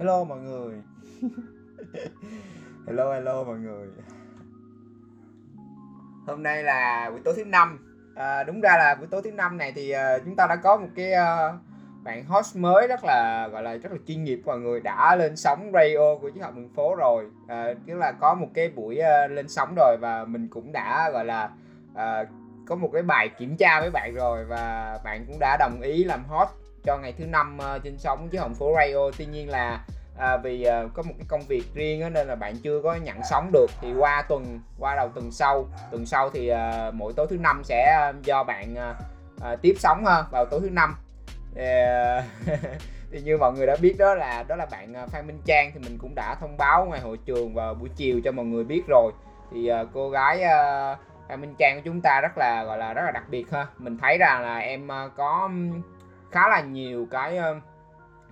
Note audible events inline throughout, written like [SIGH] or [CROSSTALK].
Hello mọi người. [LAUGHS] Hello hello mọi người. Hôm nay là buổi tối thứ năm. À, Đúng ra là buổi tối thứ năm này thì uh, chúng ta đã có một cái uh, bạn host mới rất là gọi là rất là chuyên nghiệp mọi người đã lên sóng radio của chiếc học đường phố rồi. À, tức là có một cái buổi uh, lên sóng rồi và mình cũng đã gọi là uh, có một cái bài kiểm tra với bạn rồi và bạn cũng đã đồng ý làm host cho ngày thứ năm uh, trên sóng với hồng phố radio. Tuy nhiên là à, vì à, có một cái công việc riêng đó, nên là bạn chưa có nhận sóng được. Thì qua tuần qua đầu tuần sau tuần sau thì à, mỗi tối thứ năm sẽ do bạn à, à, tiếp sóng ha vào tối thứ năm. Thì, à, [LAUGHS] thì như mọi người đã biết đó là đó là bạn Phan Minh Trang thì mình cũng đã thông báo ngoài hội trường vào buổi chiều cho mọi người biết rồi. Thì à, cô gái à, Phan Minh Trang của chúng ta rất là gọi là rất là đặc biệt ha. Mình thấy rằng là em có khá là nhiều cái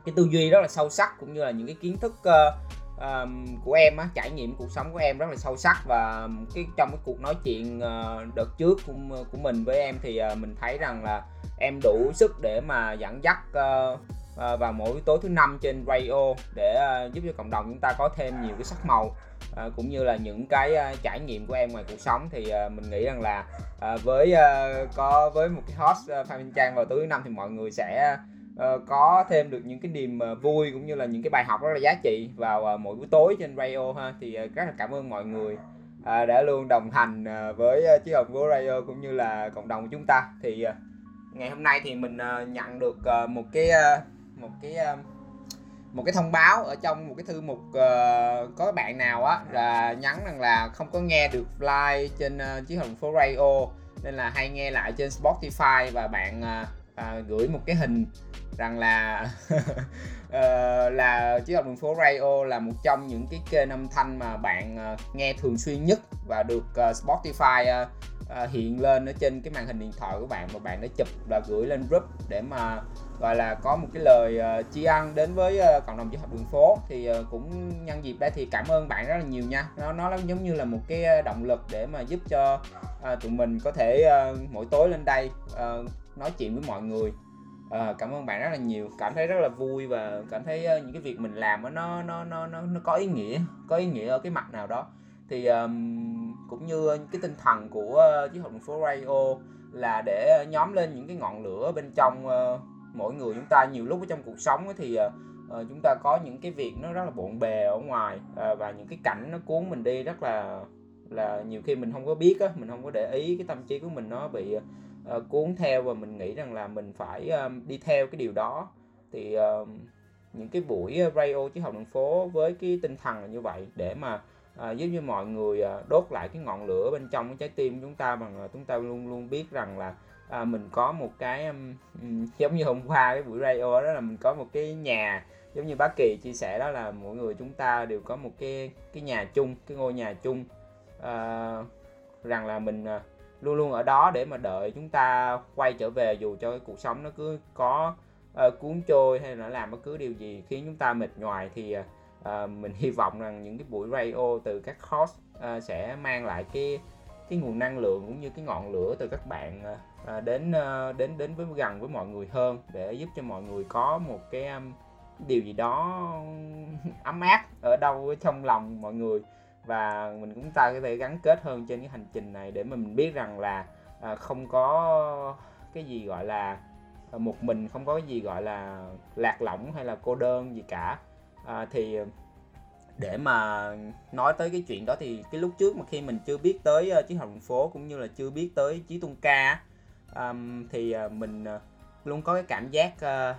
cái tư duy rất là sâu sắc cũng như là những cái kiến thức uh, um, của em á trải nghiệm cuộc sống của em rất là sâu sắc và cái trong cái cuộc nói chuyện uh, đợt trước của, của mình với em thì uh, mình thấy rằng là em đủ sức để mà dẫn dắt uh, Ờ, vào mỗi tối thứ năm trên radio để ờ, giúp cho cộng đồng chúng ta có thêm nhiều cái sắc màu. Ờ, cũng như là những cái uh, trải nghiệm của em ngoài cuộc sống thì uh, mình nghĩ rằng là uh, với uh, có với một cái host uh, Phan Minh Trang vào tối thứ năm thì mọi người sẽ uh, có thêm được những cái niềm uh, vui cũng như là những cái bài học rất là giá trị vào uh, mỗi buổi tối trên radio ha. Thì uh, rất là cảm ơn mọi người uh, đã luôn đồng hành uh, với uh, chiếc hộp của radio cũng như là cộng đồng của chúng ta. Thì uh, ngày hôm nay thì mình uh, nhận được uh, một cái uh, một cái ờ, một cái thông báo ở trong một cái thư mục uh, có bạn nào á là nhắn rằng là không có nghe được live trên ờ, uh, chiếc hồng phố radio nên là hay nghe lại trên Spotify và bạn uh, uh, gửi một cái hình rằng là uh, [LAUGHS] là chiếc học đường phố radio là một trong những cái kênh âm thanh mà bạn uh, nghe thường xuyên nhất và được uh, Spotify uh, uh, hiện lên ở trên cái màn hình điện thoại của bạn mà bạn đã chụp và gửi lên group để mà gọi là có một cái lời uh, tri ân đến với uh, cộng đồng chiếc học đường phố. Thì uh, cũng nhân dịp đây thì cảm ơn bạn rất là nhiều nha. Nó nó giống như là một cái động lực để mà giúp cho uh, tụi mình có thể uh, mỗi tối lên đây uh, nói chuyện với mọi người à, cảm ơn bạn rất là nhiều. Cảm thấy rất là vui và cảm thấy uh, những cái việc mình làm nó nó nó nó nó có ý nghĩa có ý nghĩa ở cái mặt nào đó. Thì um, cũng như cái tinh thần của uh, chiếc hộp đường phố radio là để nhóm lên những cái ngọn lửa bên trong uh, mỗi người chúng ta. Nhiều lúc ở trong cuộc sống thì uh, uh, chúng ta có những cái việc nó rất là bộn bề ở ngoài uh, và những cái cảnh nó cuốn mình đi rất là là nhiều khi mình không có biết á mình không có để ý cái tâm trí của mình nó bị uh, cuốn theo và mình nghĩ rằng là mình phải um, đi theo cái điều đó. Thì uh, những cái buổi radio chứ học đường phố với cái tinh thần là như vậy để mà uh, giúp cho mọi người uh, đốt lại cái ngọn lửa bên trong cái trái tim của chúng ta bằng uh, chúng ta luôn luôn biết rằng là uh, mình có một cái um, giống như hôm qua cái buổi radio đó là mình có một cái nhà giống như bác kỳ chia sẻ đó là mỗi người chúng ta đều có một cái cái nhà chung cái ngôi nhà chung. Uh, rằng là mình uh, luôn luôn ở đó để mà đợi chúng ta quay trở về dù cho cái cuộc sống nó cứ có uh, cuốn trôi hay là làm bất cứ điều gì khiến chúng ta mệt nhoài thì uh, mình [LAUGHS] hy vọng rằng những cái buổi radio từ các host uh, sẽ mang lại cái cái nguồn năng lượng cũng như cái ngọn lửa từ các bạn uh, đến uh, đến đến với gần với mọi người hơn để giúp cho mọi người có một cái um, điều gì đó [LAUGHS] ấm áp ở đâu trong lòng mọi người và mình cũng ta có thể gắn kết hơn trên cái hành trình này để mà mình biết rằng là à, không có cái gì gọi là à, một mình không có cái gì gọi là lạc lõng hay là cô đơn gì cả. À, thì để mà nói tới cái chuyện đó thì cái lúc trước mà khi mình chưa biết tới uh, chiến học phố cũng như là chưa biết tới chí tung ca um, thì uh, mình uh, luôn có cái cảm giác uh,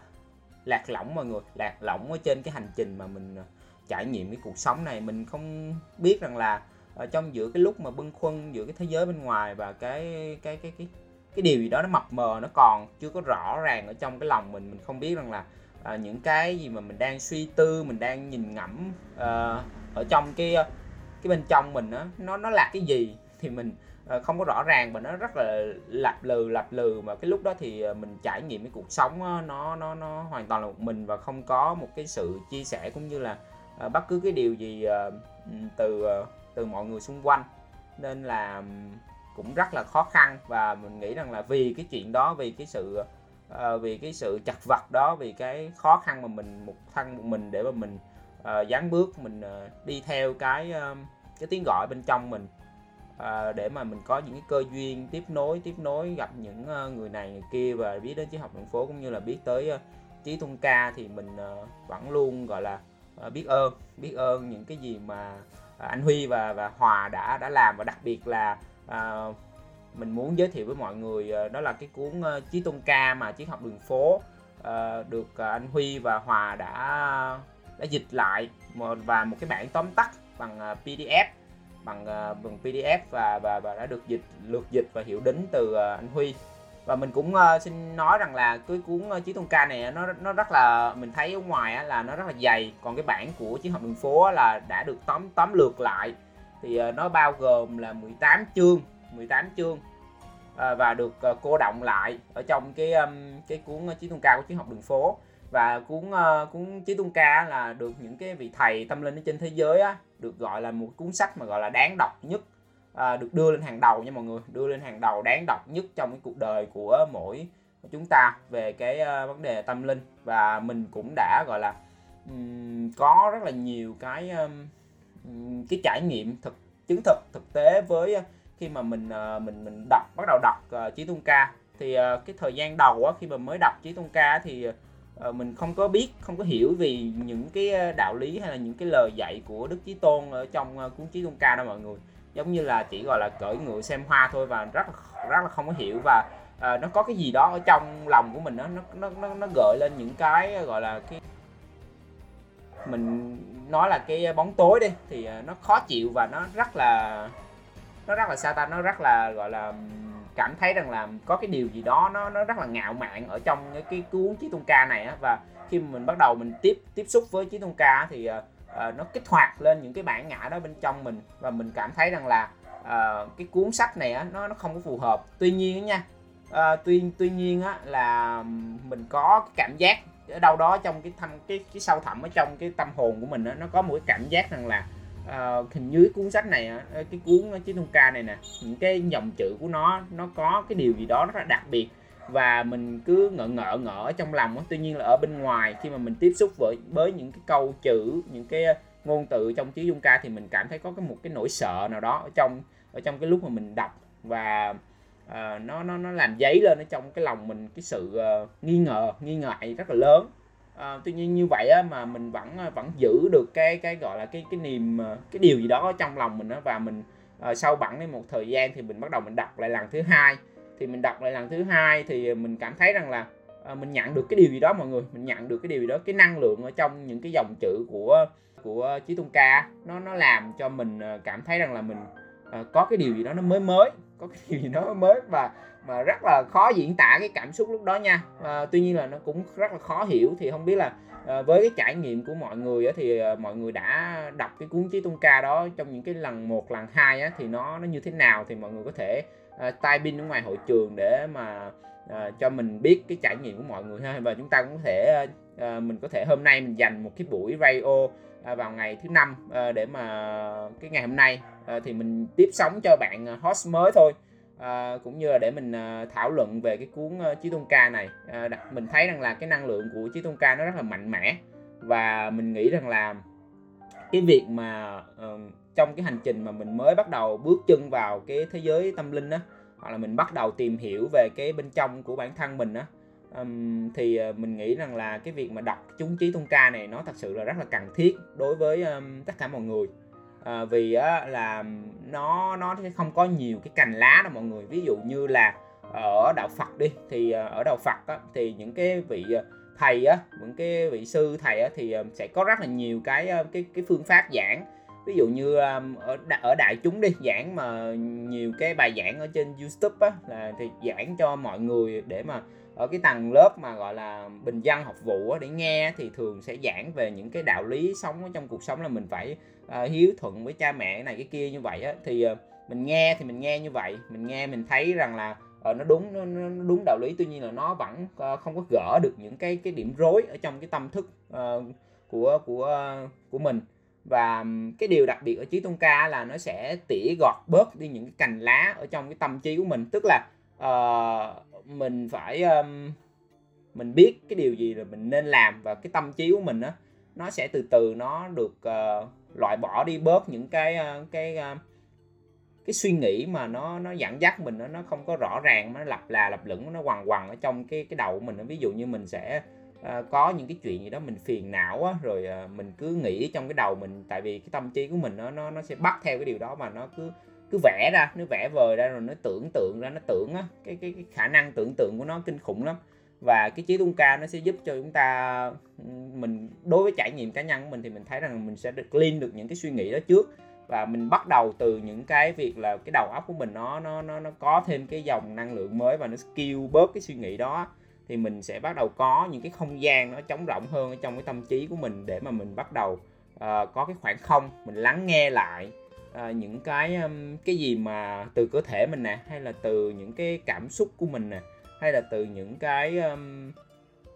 lạc lõng mọi người lạc lõng ở trên cái hành trình mà mình uh, trải nghiệm cái cuộc sống này mình không biết rằng là ở trong giữa cái lúc mà bưng khuâng giữa cái thế giới bên ngoài và cái cái cái cái cái điều gì đó nó mập mờ nó còn chưa có rõ ràng ở trong cái lòng mình mình không biết rằng là à, những cái gì mà mình đang suy tư mình đang nhìn ngẫm uh, ở trong cái cái bên trong mình đó, nó nó là cái gì thì mình uh, không có rõ ràng và nó rất là lặp lừ lặp lừ mà cái lúc đó thì mình trải nghiệm cái cuộc sống đó, nó nó nó hoàn toàn là một mình và không có một cái sự chia sẻ cũng như là uh, bất cứ cái điều gì uh, từ uh, từ mọi người xung quanh. Nên là ừ, cũng rất là khó khăn và mình nghĩ rằng là vì cái chuyện đó vì cái sự uh, vì cái sự chặt vật đó vì cái khó khăn mà mình một thân một mình để mà mình uh, bước mình uh, đi theo cái uh, cái tiếng gọi bên trong mình uh, để mà mình có những cái cơ duyên tiếp nối tiếp nối gặp những uh, người này người kia và biết đến triết học đường phố cũng như là biết tới uh, trí tôn ca thì mình uh, vẫn luôn gọi là Ờ, biết ơn biết ơn những cái gì mà à, anh Huy và và Hòa đã đã làm và đặc biệt là uh, mình muốn giới thiệu với mọi người uh, đó là cái cuốn ờ, chí tôn ca mà triết học đường phố uh, được uh, anh Huy và Hòa đã đã dịch lại và một cái bản tóm tắt bằng uh, PDF bằng uh, bằng PDF và và và đã được dịch lượt dịch và hiểu đính từ uh, anh Huy và mình cũng uh, xin nói rằng là cái cuốn uh, Chí Tôn Ca này nó nó rất là mình thấy ở ngoài á, là nó rất là dày. Còn cái bản của Chiến học đường phố là đã được tóm tóm lược lại. Thì uh, nó bao gồm là 18 chương 18 chương uh, và được uh, cô động lại ở trong cái um, cái cuốn Chí Tôn Ca của Chiến học đường phố. Và cuốn uh, cuốn Chí Tôn Ca là được những cái vị thầy tâm linh ở trên thế giới á, được gọi là một cuốn sách mà gọi là đáng đọc nhất à, được đưa lên hàng đầu nha mọi người. Đưa lên hàng đầu đáng đọc nhất trong cái cuộc đời của mỗi chúng ta về cái uh, vấn đề tâm linh. Và mình cũng đã gọi là um, có rất là nhiều cái um, cái trải nghiệm thực chứng thực thực tế với uh, khi mà mình uh, mình mình đọc bắt đầu đọc uh, Chí Tôn Ca. Thì uh, cái thời gian đầu á, khi mà mới đọc Chí Tôn Ca thì uh, mình không có biết không có hiểu vì những cái đạo lý hay là những cái lời dạy của Đức Chí Tôn ở trong uh, cuốn Chí Tôn Ca đó mọi người giống như là chỉ gọi là cởi ngựa xem hoa thôi và rất là rất là không có hiểu và uh, nó có cái gì đó ở trong lòng của mình đó, nó nó nó nó gợi lên những cái gọi là cái mình nói là cái bóng tối đi thì uh, nó khó chịu và nó rất là nó rất là sao ta nó rất là gọi là cảm thấy rằng là có cái điều gì đó nó nó rất là ngạo mạn ở trong cái, cuốn chí tôn ca này á. Và khi mình bắt đầu mình tiếp tiếp xúc với chí tôn ca thì uh, uh, nó kích hoạt lên những cái bản ngã đó bên trong mình và mình cảm thấy rằng là uh, cái cuốn sách này á, nó nó không có phù hợp. Tuy nhiên nha uh, tuy tuy nhiên á, là mình có cái cảm giác ở đâu đó trong cái thâm cái cái sâu thẳm ở trong cái tâm hồn của mình á, nó có một cái cảm giác rằng là uh, hình như cuốn sách này á, cái cuốn chiến thông ca này nè những cái dòng chữ của nó nó có cái điều gì đó rất là đặc biệt và mình cứ ngỡ ngỡ ngỡ trong lòng đó. tuy nhiên là ở bên ngoài khi mà mình tiếp xúc với với những cái câu chữ những cái ờ, ngôn từ trong tiếng dung ca thì mình cảm thấy có cái một cái nỗi sợ nào đó ở trong ở trong cái lúc mà mình đọc. Và uh, nó nó nó làm giấy lên ở trong cái lòng mình cái sự uh, nghi ngờ nghi ngại rất là lớn. Uh, tuy nhiên như vậy á, mà mình vẫn vẫn giữ được cái cái gọi là cái cái niềm cái điều gì đó ở trong lòng mình đó và mình uh, sau bẵng đến một thời gian thì mình bắt đầu mình đọc lại lần thứ hai thì mình đọc lại lần thứ hai thì mình cảm thấy rằng là à, mình nhận được cái điều gì đó mọi người mình nhận được cái điều gì đó cái năng lượng ở trong những cái dòng chữ của của chí tôn ca nó nó làm cho mình ờ, cảm thấy rằng là mình à, có cái điều gì đó nó mới mới có cái điều gì đó mới và mà rất là khó diễn tả cái cảm xúc lúc đó nha. À, tuy nhiên là nó cũng rất là khó hiểu thì không biết là à, với cái trải nghiệm của mọi người á, thì à, mọi người đã đọc cái cuốn chí tôn ca đó trong những cái lần một lần hai á, thì nó nó như thế nào thì mọi người có thể ờ, tay pin ở ngoài hội trường để mà cho mình biết cái trải nghiệm của mọi người ha. Và chúng ta cũng có thể mình có thể hôm nay mình dành một cái buổi radio vào ngày thứ năm để mà cái ngày hôm nay thì mình tiếp sóng cho bạn host mới thôi. Ờ, cũng như là để mình ờ, thảo luận về cái cuốn uh, Chí Tôn Ca này. Mình thấy rằng là cái năng lượng của Chí Tôn Ca nó rất là mạnh mẽ và mình nghĩ rằng là cái việc mà uh, trong cái hành trình mà mình mới bắt đầu bước chân vào cái thế giới tâm linh á hoặc là mình bắt đầu tìm hiểu về cái bên trong của bản thân mình á um, thì mình nghĩ rằng là cái việc mà đọc chúng trí tôn ca này nó thật sự là rất là cần thiết đối với um, tất cả mọi người à, vì á, là nó nó không có nhiều cái cành lá đâu mọi người. Ví dụ như là ở đạo Phật đi thì ờ, ở đạo Phật á, thì những cái vị ờ, thầy á những cái vị sư thầy á, thì sẽ có rất là nhiều cái cái cái phương pháp giảng. Ví dụ như ở ở đại chúng đi giảng mà nhiều cái bài giảng ở trên YouTube á là thì giảng cho mọi người để mà ở cái tầng lớp mà gọi là bình dân học vụ á, để nghe thì thường sẽ giảng về những cái đạo lý sống ở trong cuộc sống là mình phải uh, hiếu thuận với cha mẹ này cái kia như vậy á thì uh, mình nghe thì mình nghe như vậy mình nghe mình thấy rằng là uh, nó đúng nó, nó đúng đạo lý tuy nhiên là nó vẫn uh, không có gỡ được những cái cái điểm rối ở trong cái tâm thức uh, của của uh, của mình. Và cái điều đặc biệt ở trí tôn ca là nó sẽ tỉa gọt bớt đi những cái cành lá ở trong cái tâm trí của mình. Tức là uh, mình phải um, mình biết cái điều gì là mình nên làm và cái tâm trí của mình á nó sẽ từ từ nó được uh, loại bỏ đi bớt những cái ờ, cái ờ, cái suy nghĩ mà nó nó dẫn dắt mình nó nó không có rõ ràng nó lặp là lặp lửng nó quằn quằn ở trong cái cái đầu của mình ví dụ như mình sẽ uh, có những cái chuyện gì đó mình phiền não á, rồi uh, mình cứ nghĩ trong cái đầu mình tại vì cái tâm trí của mình nó nó nó sẽ bắt theo cái điều đó mà nó cứ cứ vẽ ra nó vẽ vời ra rồi nó tưởng tượng ra nó tưởng á cái, cái cái khả năng tưởng tượng của nó kinh khủng lắm và cái trí tung ca nó sẽ giúp cho chúng ta mình đối với trải nghiệm cá nhân của mình thì mình thấy rằng mình sẽ được clean được những cái suy nghĩ đó trước. Và mình bắt đầu từ những cái việc là cái đầu óc của mình nó nó nó nó có thêm cái dòng năng lượng mới và nó skill bớt cái suy nghĩ đó thì mình sẽ bắt đầu có những cái không gian nó trống rỗng hơn ở trong cái tâm trí của mình để mà mình bắt đầu uh, có cái khoảng không mình lắng nghe lại uh, những cái um, cái gì mà từ cơ thể mình nè hay là từ những cái cảm xúc của mình nè hay là từ những cái um,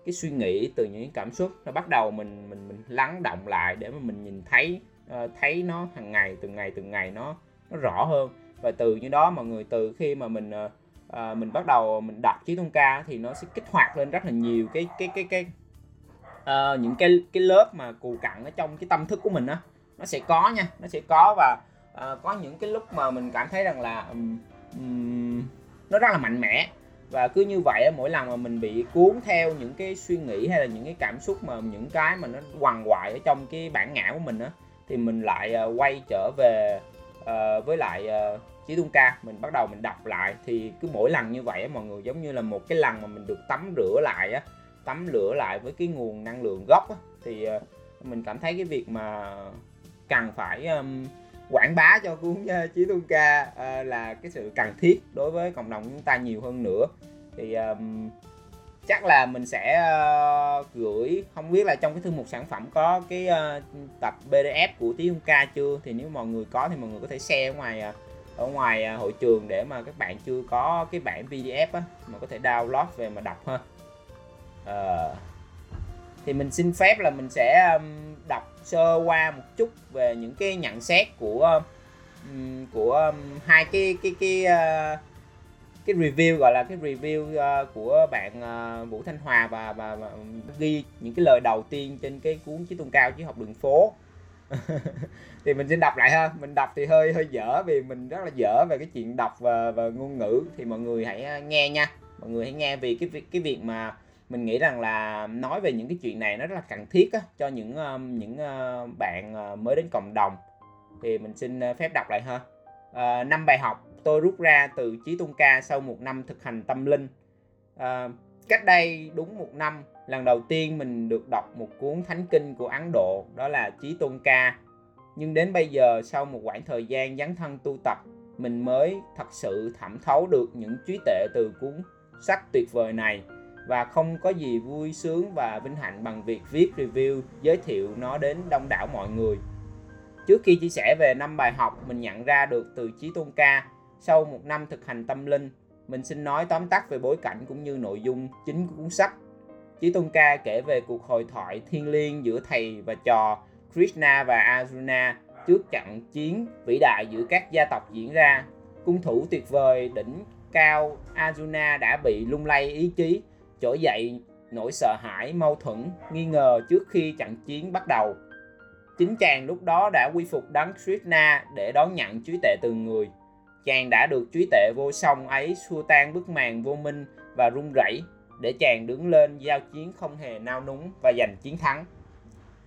cái suy nghĩ từ những cảm xúc nó bắt đầu mình mình mình lắng động lại để mà mình nhìn thấy uh, thấy nó hàng ngày từng ngày từng ngày nó nó rõ hơn. Và từ như đó mọi người từ khi mà mình uh, uh, mình bắt đầu mình đọc trí thông ca thì nó sẽ kích hoạt lên rất là nhiều cái cái cái cái uh, những cái cái lớp mà cù cặn ở trong cái tâm thức của mình á. Nó sẽ có nha nó sẽ có và uh, có những cái lúc mà mình cảm thấy rằng là um, um, nó rất là mạnh mẽ và cứ như vậy mỗi lần mà mình bị cuốn theo những cái suy nghĩ hay là những cái cảm xúc mà những cái mà nó quằn quại ở trong cái bản ngã của mình á thì mình lại ờ, quay trở về uh, với lại uh, chí ca. Mình bắt đầu mình đọc lại. Thì cứ mỗi lần như vậy á, mọi người giống như là một cái lần mà mình được tắm rửa lại á tắm rửa lại với cái nguồn năng lượng gốc á, thì uh, mình cảm thấy cái việc mà cần phải um, quảng bá cho cuốn Chí Tôn Ca uh, là cái sự cần thiết đối với cộng đồng chúng ta nhiều hơn nữa. Thì um, chắc là mình sẽ uh, gửi không biết là trong cái thư mục sản phẩm có cái uh, tập PDF của Chí Tôn Ca chưa? Thì nếu mọi người có thì mọi người có thể share ở ngoài uh, ở ngoài uh, hội trường để mà các bạn chưa có cái bản PDF á mà có thể download về mà đọc ha. Uh, thì mình xin phép là mình sẽ um, sơ qua một chút về những cái nhận xét của um, của um, hai cái cái cái uh, cái review gọi là cái review uh, của bạn uh, Vũ Thanh Hòa và, và, và ghi những cái lời đầu tiên trên cái cuốn chí tôn cao chí học đường phố. [LAUGHS] Thì mình xin đọc lại ha. Mình đọc thì hơi hơi dở vì mình rất là dở về cái chuyện đọc và, và ngôn ngữ. Thì mọi người hãy nghe nha. Mọi người hãy nghe vì cái cái việc mà mình nghĩ rằng là nói về những cái chuyện này nó rất là cần thiết á, cho những ờ, những ờ, bạn ờ, mới đến cộng đồng. Thì mình xin phép đọc lại ha. Năm năm bài học tôi rút ra từ Chí Tôn Ca sau một năm thực hành tâm linh. À, cách đây đúng một năm lần đầu tiên mình được đọc một cuốn thánh kinh của Ấn Độ đó là Chí Tôn Ca. Nhưng đến bây giờ sau một khoảng thời gian dấn thân tu tập mình mới thật sự thẩm thấu được những trí tệ từ cuốn sách tuyệt vời này và không có gì vui sướng và vinh hạnh bằng việc viết review giới thiệu nó đến đông đảo mọi người. Trước khi chia sẻ về năm bài học mình nhận ra được từ Chí Tôn Ca sau một năm thực hành tâm linh, mình xin nói tóm tắt về bối cảnh cũng như nội dung chính của cuốn sách. Chí Tôn Ca kể về cuộc hội thoại thiên liêng giữa thầy và trò Krishna và Arjuna trước trận chiến vĩ đại giữa các gia tộc diễn ra. Cung thủ tuyệt vời đỉnh cao Arjuna đã bị lung lay ý chí trỗi dậy nỗi sợ hãi, mâu thuẫn, nghi ngờ trước khi trận chiến bắt đầu. Chính chàng lúc đó đã quy phục đấng Krishna để đón nhận trí tệ từ người. Chàng đã được trí tệ vô song ấy xua tan bức màn vô minh và run rẩy để chàng đứng lên giao chiến không hề nao núng và giành chiến thắng.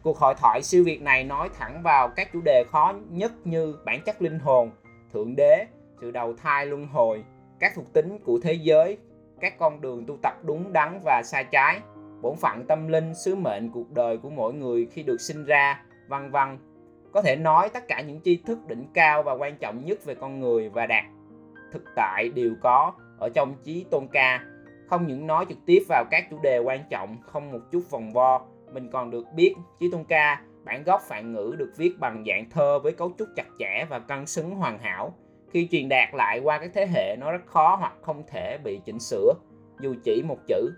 Cuộc hội thoại siêu việt này nói thẳng vào các chủ đề khó nhất như bản chất linh hồn, thượng đế, sự đầu thai luân hồi, các thuộc tính của thế giới, các con đường tu tập đúng đắn và sai trái, bổn phận tâm linh, sứ mệnh cuộc đời của mỗi người khi được sinh ra, vân vân. Có thể nói tất cả những tri thức đỉnh cao và quan trọng nhất về con người và đạt thực tại đều có ở trong trí tôn ca. Không những nói trực tiếp vào các chủ đề quan trọng, không một chút vòng vo, mình còn được biết trí tôn ca bản gốc phạn ngữ được viết bằng dạng thơ với cấu trúc chặt chẽ và cân xứng hoàn hảo khi truyền đạt lại qua các thế hệ nó rất khó hoặc không thể bị chỉnh sửa dù chỉ một chữ.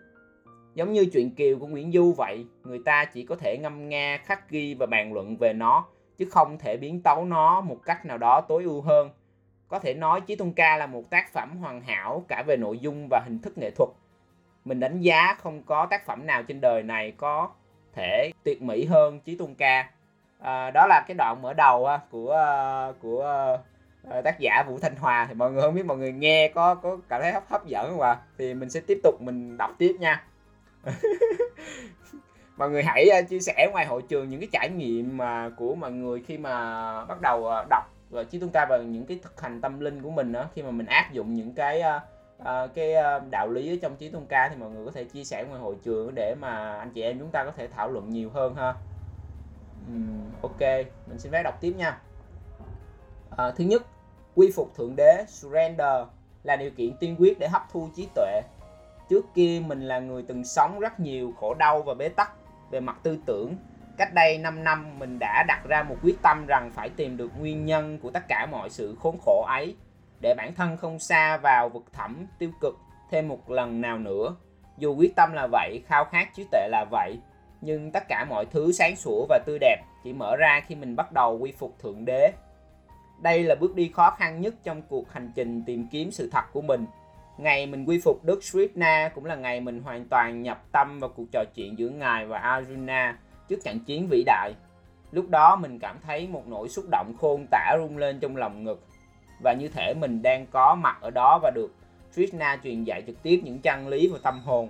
Giống như chuyện kiều của nguyễn du vậy người ta chỉ có thể ngâm nga khắc ghi và bàn luận về nó chứ không thể biến tấu nó một cách nào đó tối ưu hơn. Có thể nói chí tôn ca là một tác phẩm hoàn hảo cả về nội dung và hình thức nghệ thuật. Mình đánh giá không có tác phẩm nào trên đời này có thể tuyệt mỹ hơn Chí Tôn Ca. À, đó là cái đoạn mở đầu của à, của à, Ờ, tác giả Vũ Thanh Hòa thì mọi người không biết mọi người nghe có có cảm thấy hấp hấp dẫn không ạ? Thì mình sẽ tiếp tục mình đọc tiếp nha. [LAUGHS] Mọi người hãy ờ, chia sẻ ngoài hội trường những cái trải nghiệm mà của mọi người khi mà bắt đầu ờ, đọc rồi chứ chúng Ca và những cái thực hành tâm linh của mình đó khi mà mình áp dụng những cái uh, cái đạo lý ở trong trí Tôn Ca thì mọi người có thể chia sẻ ngoài hội trường để mà anh chị em chúng ta có thể thảo luận nhiều hơn ha. Um, ok mình xin phép đọc tiếp nha à, thứ nhất quy phục thượng đế surrender là điều kiện tiên quyết để hấp thu trí tuệ. Trước kia mình là người từng sống rất nhiều khổ đau và bế tắc về mặt tư tưởng. Cách đây 5 năm mình đã đặt ra một quyết tâm rằng phải tìm được nguyên nhân của tất cả mọi sự khốn khổ ấy để bản thân không xa vào vực thẳm tiêu cực thêm một lần nào nữa. Dù quyết tâm là vậy khao khát trí tuệ là vậy nhưng tất cả mọi thứ sáng sủa và tươi đẹp chỉ mở ra khi mình bắt đầu quy phục thượng đế đây là bước đi khó khăn nhất trong cuộc hành trình tìm kiếm sự thật của mình. Ngày mình quy phục đức Srina cũng là ngày mình hoàn toàn nhập tâm vào cuộc trò chuyện giữa ngài và Arjuna trước trận chiến vĩ đại. Lúc đó mình cảm thấy một nỗi xúc động khôn tả rung lên trong lòng ngực. Và như thể mình đang có mặt ở đó và được Krishna truyền dạy trực tiếp những chân lý và tâm hồn.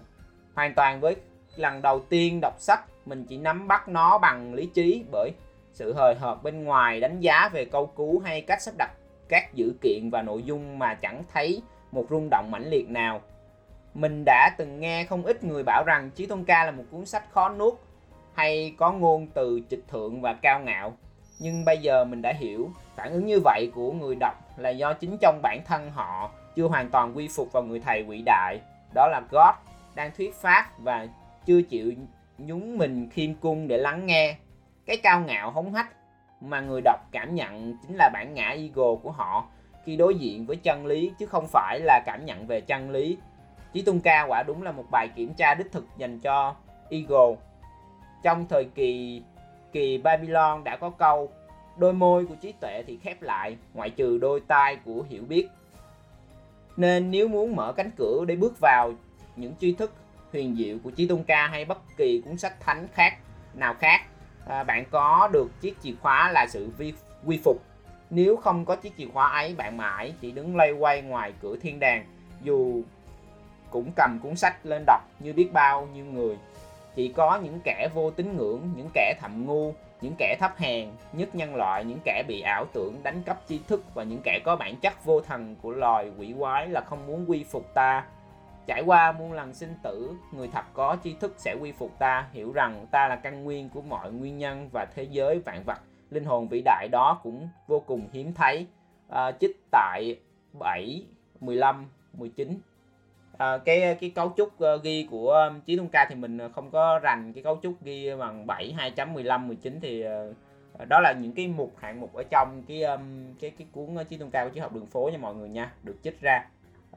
Hoàn toàn với lần đầu tiên đọc sách, mình chỉ nắm bắt nó bằng lý trí bởi sự hời hợt bên ngoài đánh giá về câu cú hay cách sắp đặt các dữ kiện và nội dung mà chẳng thấy một rung động mãnh liệt nào. Mình đã từng nghe không ít người bảo rằng Chí Tôn Ca là một cuốn sách khó nuốt hay có ngôn từ trịch thượng và cao ngạo. Nhưng bây giờ mình đã hiểu, phản ứng như vậy của người đọc là do chính trong bản thân họ chưa hoàn toàn quy phục vào người thầy vĩ đại đó là God đang thuyết pháp và chưa chịu nhúng mình khiêm cung để lắng nghe cái cao ngạo hống hách mà người đọc cảm nhận chính là bản ngã ego của họ khi đối diện với chân lý, chứ không phải là cảm nhận về chân lý. Chí Tôn Ca quả đúng là một bài kiểm tra đích thực dành cho ego. Trong thời kỳ kỳ Babylon đã có câu, đôi môi của trí tuệ thì khép lại, ngoại trừ đôi tai của hiểu biết. Nên nếu muốn mở cánh cửa để bước vào những tri thức huyền diệu của Chí Tôn Ca hay bất kỳ cuốn sách thánh khác, nào khác à, bạn có được chiếc chìa khóa là sự vi, quy phục. Nếu không có chiếc chìa khóa ấy bạn mãi chỉ đứng lay quay ngoài cửa thiên đàng dù cũng cầm cuốn sách lên đọc như biết bao nhiêu người. Chỉ có những kẻ vô tín ngưỡng những kẻ thậm ngu những kẻ thấp hèn nhất nhân loại những kẻ bị ảo tưởng đánh cắp tri thức và những kẻ có bản chất vô thần của loài quỷ quái là không muốn quy phục ta trải qua muôn lần sinh tử người thật có tri thức sẽ quy phục ta hiểu rằng ta là căn nguyên của mọi nguyên nhân và thế giới vạn vật. Linh hồn vĩ đại đó cũng vô cùng hiếm thấy. À, chích tại 7 15 19 à, cái cái cấu trúc uh, ghi của Chí Tôn Ca thì mình không có rành cái cấu trúc ghi bằng 7 2.15 19 thì uh, đó là những cái mục hạng mục ở trong cái um, cái cái cuốn ờ, Chí Tôn Ca của triết học đường phố nha mọi người nha được chích ra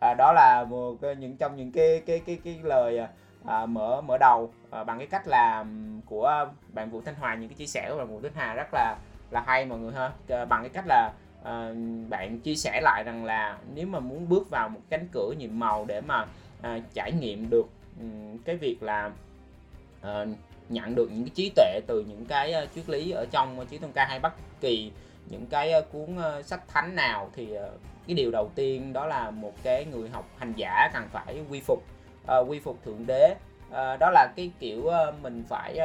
à, đó là một những trong những cái cái cái cái lời à, mở mở đầu à, bằng cái cách là của bạn Vũ Thanh Hòa những cái chia sẻ của bạn Vũ Thanh Hòa rất là là hay mọi người ha. À, bằng cái cách là à, bạn chia sẻ lại rằng là nếu mà muốn bước vào một cánh cửa nhiệm màu để mà à, trải nghiệm được um, cái việc là à, nhận được những cái trí tuệ từ những cái uh, triết lý ở trong uh, trí tôn ca hay bất kỳ những cái ờ, cuốn ờ, sách thánh nào thì ờ, cái điều đầu tiên đó là một cái người học hành giả cần phải quy phục quy phục thượng đế. Đó là cái kiểu mình phải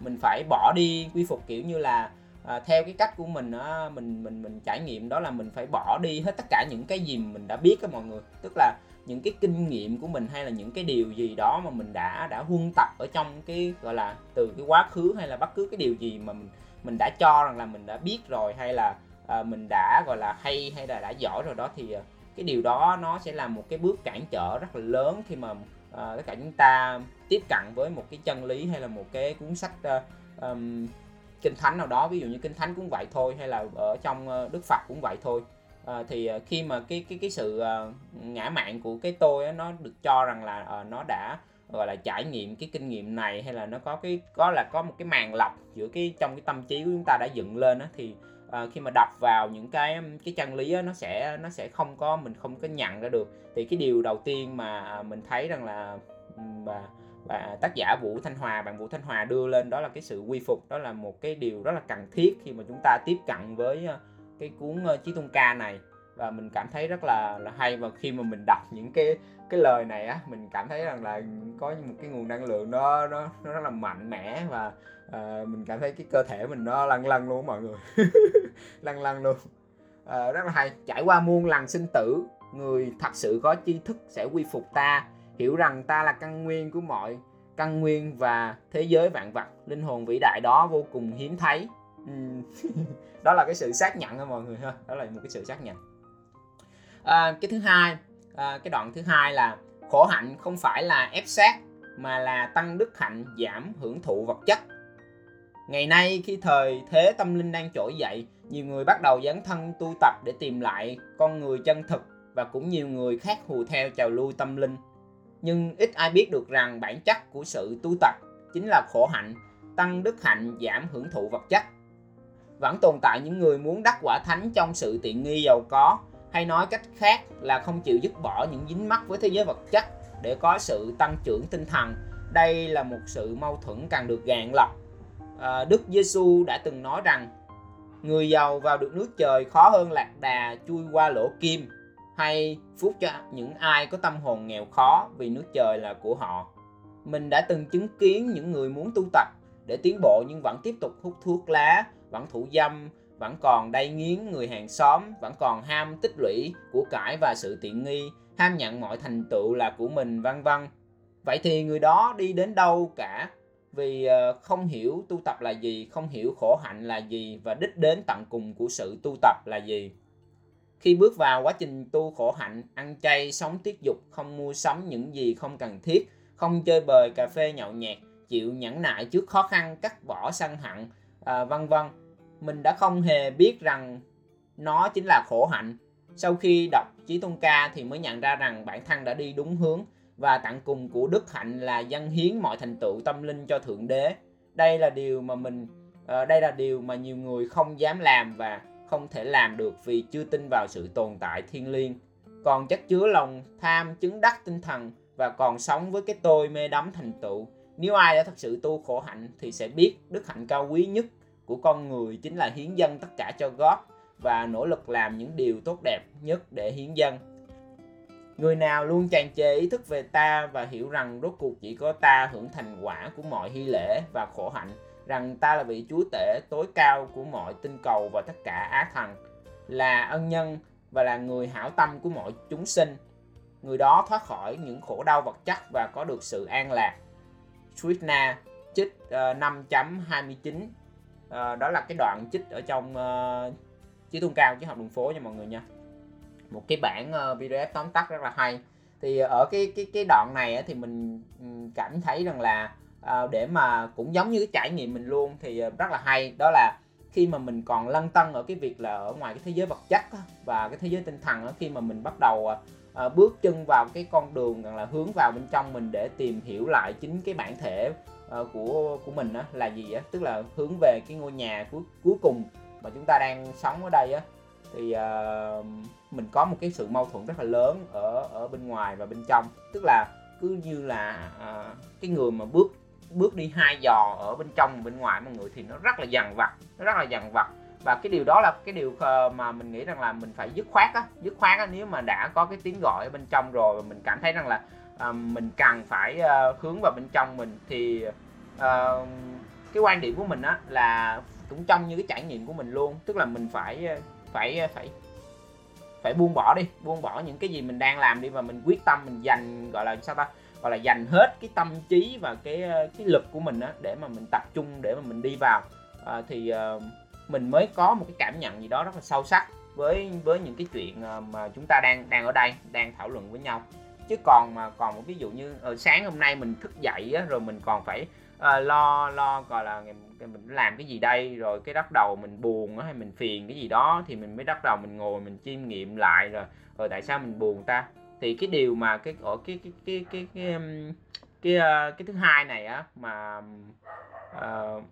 mình phải bỏ đi quy phục kiểu như là à, theo cái cách của mình á mình mình mình trải nghiệm đó là mình phải bỏ đi hết tất cả những cái gì mình đã biết á mọi người. Tức là những cái kinh nghiệm của mình hay là những cái điều gì đó mà mình đã đã huân tập ở trong cái gọi là từ cái quá khứ hay là bất cứ cái điều gì mà mình mình đã cho rằng là mình đã biết rồi hay là à, mình đã gọi là hay hay là đã giỏi rồi đó thì ờ, cái điều đó nó sẽ là một cái bước cản trở rất là lớn khi mà à, tất cả chúng ta tiếp cận với một cái chân lý hay là một cái cuốn sách uh, um, kinh thánh nào đó. Ví dụ như kinh thánh cũng vậy thôi hay là ở trong đức phật cũng vậy thôi. À, thì khi mà cái cái cái sự uh, ngã mạn của cái tôi á, nó được cho rằng là uh, nó đã gọi là trải nghiệm cái kinh nghiệm này hay là nó có cái có là có một cái màn lọc giữa cái trong cái tâm trí của chúng ta đã dựng lên á thì à, khi mà đọc vào những cái cái chân lý đó, nó sẽ nó sẽ không có mình không có nhận ra được. Thì cái điều đầu tiên mà à, mình thấy rằng là và và tác giả Vũ Thanh Hòa bạn Vũ Thanh Hòa đưa lên đó là cái sự quy phục đó là một cái điều rất là cần thiết khi mà chúng ta tiếp cận với ờ, cái cuốn Chí Tôn Ca này. Và mình cảm thấy rất là là hay và khi mà mình đọc những cái cái lời này á mình cảm thấy rằng là có một cái nguồn năng lượng nó nó nó rất là mạnh mẽ và uh, mình cảm thấy cái cơ thể mình nó lăn lăn luôn mọi người. [LAUGHS] Lăn lăn luôn. Uh, rất là hay. Trải qua muôn lần sinh tử người thật sự có tri thức sẽ quy phục ta hiểu rằng ta là căn nguyên của mọi căn nguyên và thế giới vạn vật. Linh hồn vĩ đại đó vô cùng hiếm thấy. [LAUGHS] Đó là cái sự xác nhận ha mọi người ha. Đó là một cái sự xác nhận. À, cái thứ hai à, cái đoạn thứ hai là khổ hạnh không phải là ép sát mà là tăng đức hạnh giảm hưởng thụ vật chất. Ngày nay khi thời thế tâm linh đang trỗi dậy nhiều người bắt đầu dấn thân tu tập để tìm lại con người chân thực và cũng nhiều người khác hù theo trào lưu tâm linh. Nhưng ít ai biết được rằng bản chất của sự tu tập chính là khổ hạnh tăng đức hạnh giảm hưởng thụ vật chất. Vẫn tồn tại những người muốn đắc quả thánh trong sự tiện nghi giàu có hay nói cách khác là không chịu dứt bỏ những dính mắc với thế giới vật chất để có sự tăng trưởng tinh thần. Đây là một sự mâu thuẫn cần được gạn lọc à, đức giêsu đã từng nói rằng người giàu vào được nước trời khó hơn lạc đà chui qua lỗ kim hay phúc cho những ai có tâm hồn nghèo khó vì nước trời là của họ. Mình đã từng chứng kiến những người muốn tu tập để tiến bộ nhưng vẫn tiếp tục hút thuốc lá vẫn thủ dâm vẫn còn đay nghiến người hàng xóm vẫn còn ham tích lũy của cải và sự tiện nghi ham nhận mọi thành tựu là của mình vân vân. Vậy thì người đó đi đến đâu cả? Vì ờ, không hiểu tu tập là gì không hiểu khổ hạnh là gì và đích đến tận cùng của sự tu tập là gì. Khi bước vào quá trình tu khổ hạnh ăn chay sống tiết dục không mua sắm những gì không cần thiết không chơi bời cà phê nhậu nhẹt chịu nhẫn nại trước khó khăn cắt bỏ sân hận à, vân vân mình đã không hề biết rằng nó chính là khổ hạnh. Sau khi đọc Chí Tôn Ca thì mới nhận ra rằng bản thân đã đi đúng hướng và tặng cùng của đức hạnh là dâng hiến mọi thành tựu tâm linh cho thượng đế. Đây là điều mà mình ờ, đây là điều mà nhiều người không dám làm và không thể làm được vì chưa tin vào sự tồn tại thiên liêng. Còn chất chứa lòng tham, chứng đắc tinh thần và còn sống với cái tôi mê đắm thành tựu. Nếu ai đã thật sự tu khổ hạnh thì sẽ biết đức hạnh cao quý nhất của con người chính là hiến dân tất cả cho God và nỗ lực làm những điều tốt đẹp nhất để hiến dân. Người nào luôn tràn trề ý thức về ta và hiểu rằng rốt cuộc chỉ có ta hưởng thành quả của mọi hy lễ và khổ hạnh, rằng ta là vị chúa tể tối cao của mọi tinh cầu và tất cả á thần, là ân nhân và là người hảo tâm của mọi chúng sinh. Người đó thoát khỏi những khổ đau vật chất và có được sự an lạc. Krishna, chích ờ, uh, 5.29 à, đó là cái đoạn chích ở trong uh, trí tôn cao chứ học đường phố nha mọi người nha. Một cái bản uh, PDF tóm tắt rất là hay. Thì ở cái cái cái đoạn này thì mình ừ, cảm thấy rằng là uh, để mà cũng giống như cái trải nghiệm mình luôn thì ờ, rất là hay. Đó là khi mà mình còn lăn tăn ở cái việc là ở ngoài cái thế giới vật chất và cái thế giới tinh thần khi mà mình bắt đầu uh, bước chân vào cái con đường rằng là hướng vào bên trong mình để tìm hiểu lại chính cái bản thể uh, của của mình á là gì á? Tức là hướng về cái ngôi nhà cuối cuối cùng mà chúng ta đang sống ở đây á. Thì uh, mình có một cái sự mâu thuẫn rất là lớn ở ở bên ngoài và bên trong. Tức là cứ như là uh, cái người mà bước bước đi hai giò ở bên trong bên ngoài mọi người thì nó rất là dằn vặt nó rất là dằn vặt. Và cái điều đó là cái điều mà mình nghĩ rằng là mình phải dứt khoát á dứt khoát á nếu mà đã có cái tiếng gọi ở bên trong rồi và mình cảm thấy rằng là à, mình cần phải à, hướng vào bên trong mình thì Ờ, cái quan điểm của mình á là cũng trong như cái trải nghiệm của mình luôn. Tức là mình phải ờ, phải ờ, phải phải buông bỏ đi buông bỏ những cái gì mình đang làm đi và mình quyết tâm mình dành gọi là sao ta gọi là dành hết cái tâm trí và cái cái lực của mình á để mà mình tập trung để mà mình đi vào. À, thì uh, mình mới có một cái cảm nhận gì đó rất là sâu sắc với với những cái chuyện mà chúng ta đang đang ở đây đang thảo luận với nhau. Chứ còn mà còn một ví dụ như ở sáng hôm nay mình thức dậy á, rồi mình còn phải à, lo lo gọi là mình làm cái gì đây rồi cái bắt đầu mình buồn hay mình phiền cái gì đó thì mình mới bắt đầu mình ngồi mình chiêm nghiệm lại rồi rồi tại sao mình buồn ta? Thì cái điều mà cái ở cái cái cái cái cái cái, um, cái, cái, cái thứ hai này á mà uh,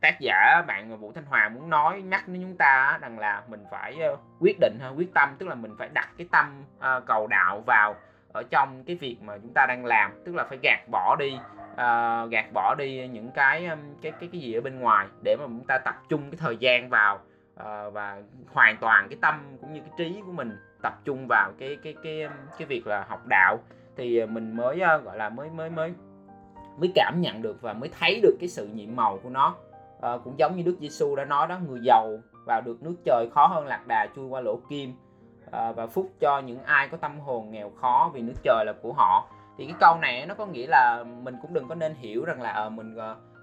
tác giả bạn Vũ Thanh Hòa muốn nói nhắc đến chúng ta rằng là mình phải quyết định hay quyết tâm tức là mình phải đặt cái tâm uh, cầu đạo vào ở trong cái việc mà chúng ta đang làm tức là phải gạt bỏ đi uh, gạt bỏ đi những cái cái cái cái gì ở bên ngoài để mà chúng ta tập trung cái thời gian vào uh, và hoàn toàn cái tâm cũng như cái trí của mình tập trung vào cái cái cái cái việc là học đạo. Thì mình mới uh, gọi là mới mới mới mới cảm nhận được và mới thấy được cái sự nhiệm màu của nó. Uh, cũng giống như Đức Giêsu đã nói đó người giàu vào được nước trời khó hơn lạc đà chui qua lỗ kim à, và phúc cho những ai có tâm hồn nghèo khó vì nước trời là của họ. Thì cái câu này nó có nghĩa là mình cũng đừng có nên hiểu rằng là à, mình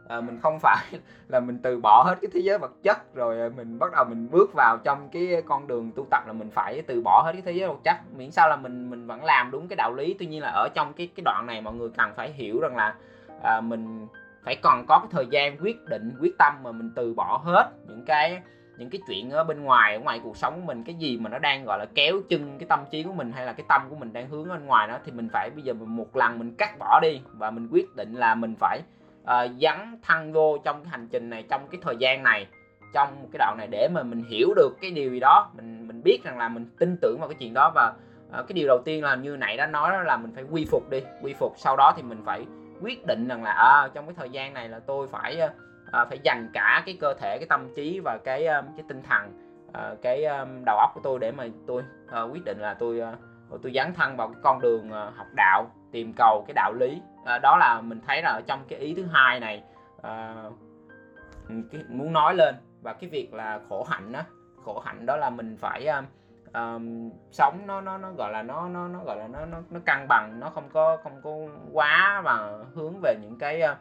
à, mình không phải [LAUGHS] là mình từ bỏ hết cái thế giới vật chất rồi mình bắt đầu mình bước vào trong cái con đường tu tập là mình phải từ bỏ hết cái thế giới vật chất. Miễn sao là mình mình vẫn làm đúng cái đạo lý. Tuy nhiên là ở trong cái cái đoạn này mọi người cần phải hiểu rằng là à, mình phải còn có cái thời gian quyết định quyết tâm mà mình từ bỏ hết những cái những cái chuyện ở bên ngoài ở ngoài cuộc sống của mình cái gì mà nó đang gọi là kéo chân cái tâm trí của mình hay là cái tâm của mình đang hướng ở bên ngoài đó thì mình phải bây giờ mình một lần mình cắt bỏ đi và mình quyết định là mình phải uh, dấn thân vô trong cái hành trình này trong cái thời gian này trong cái đoạn này để mà mình hiểu được cái điều gì đó mình mình biết rằng là mình tin tưởng vào cái chuyện đó và uh, cái điều đầu tiên là như nãy đã nói đó là mình phải quy phục đi quy phục sau đó thì mình phải quyết định rằng là à, trong cái thời gian này là tôi phải uh, à, phải dành cả cái cơ thể cái tâm trí và cái cái tinh thần à, cái đầu óc của tôi để mà tôi à, quyết định là tôi à, tôi dấn thân vào cái con đường à, học đạo tìm cầu cái đạo lý. À, đó là mình thấy là ở trong cái ý thứ hai này à, cái, muốn nói lên. Và cái việc là khổ hạnh đó khổ hạnh đó là mình phải à, um, sống nó nó nó gọi là nó nó nó gọi là nó nó nó cân bằng nó không có không có quá và hướng về những cái uh,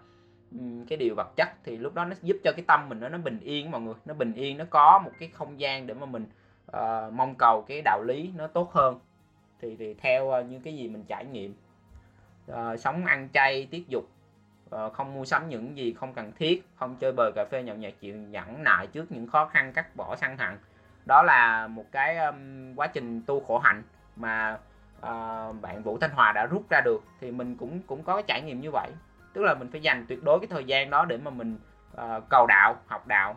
cái điều vật chất thì lúc đó nó giúp cho cái tâm mình nó nó bình yên mọi người. Nó bình yên nó có một cái không gian để mà mình uh, mong cầu cái đạo lý nó tốt hơn. Thì thì theo uh, như cái gì mình trải nghiệm. Uh, sống ăn chay tiết dục uh, không mua sắm những gì không cần thiết không chơi bời cà phê nhậu nhạt chịu nhẫn nại trước những khó khăn cắt bỏ săn hận đó là một cái um, quá trình tu khổ hạnh mà uh, bạn Vũ Thanh Hòa đã rút ra được. Thì mình cũng cũng có cái trải nghiệm như vậy tức là mình phải dành tuyệt đối cái thời gian đó để mà mình uh, cầu đạo học đạo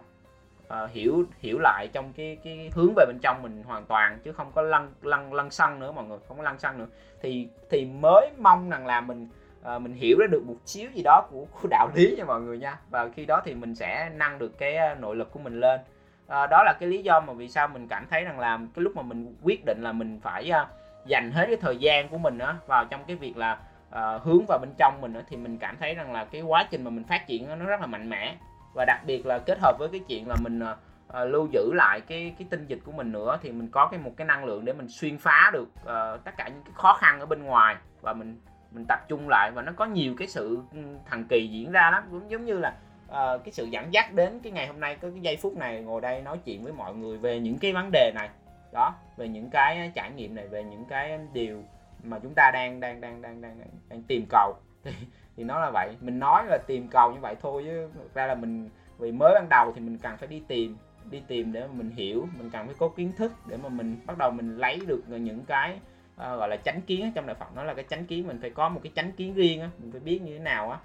uh, hiểu hiểu lại trong cái cái hướng về bên trong mình hoàn toàn chứ không có lăn lăn lăn xăng nữa mọi người không có lăn xăng nữa. Thì thì mới mong rằng là mình uh, mình hiểu ra được một xíu gì đó của, của đạo lý nha mọi người nha. Và khi đó thì mình sẽ nâng được cái nội lực của mình lên. Uh, đó là cái lý do mà vì sao mình cảm thấy rằng là cái lúc mà mình quyết định là mình phải uh, dành hết cái thời gian của mình đó vào trong cái việc là uh, hướng vào bên trong mình thì mình cảm thấy rằng là cái quá trình mà mình phát triển nó rất là mạnh mẽ. Và đặc biệt là kết hợp với cái chuyện là mình uh, lưu giữ lại cái cái tinh dịch của mình nữa thì mình có cái một cái năng lượng để mình xuyên phá được uh, tất cả những cái khó khăn ở bên ngoài. Và mình mình tập trung lại và nó có nhiều cái sự ừ, thần kỳ diễn ra lắm. Cũng giống như là uh, cái sự dẫn dắt đến cái ngày hôm nay có cái giây phút này ngồi đây nói chuyện với mọi người về những cái vấn đề này. Đó về những cái trải nghiệm này về những cái điều mà chúng ta đang đang đang đang đang đang tìm cầu. [LAUGHS] Thì, thì nó là vậy. Mình nói là tìm cầu như vậy thôi chứ thực ra là mình vì mới ban đầu thì mình cần phải đi tìm đi tìm để mà mình hiểu mình cần phải có kiến thức để mà mình bắt đầu mình lấy được những cái uh, gọi là chánh kiến trong đạo Phật nó là cái chánh kiến mình phải có một cái chánh kiến riêng á mình phải biết như thế nào á.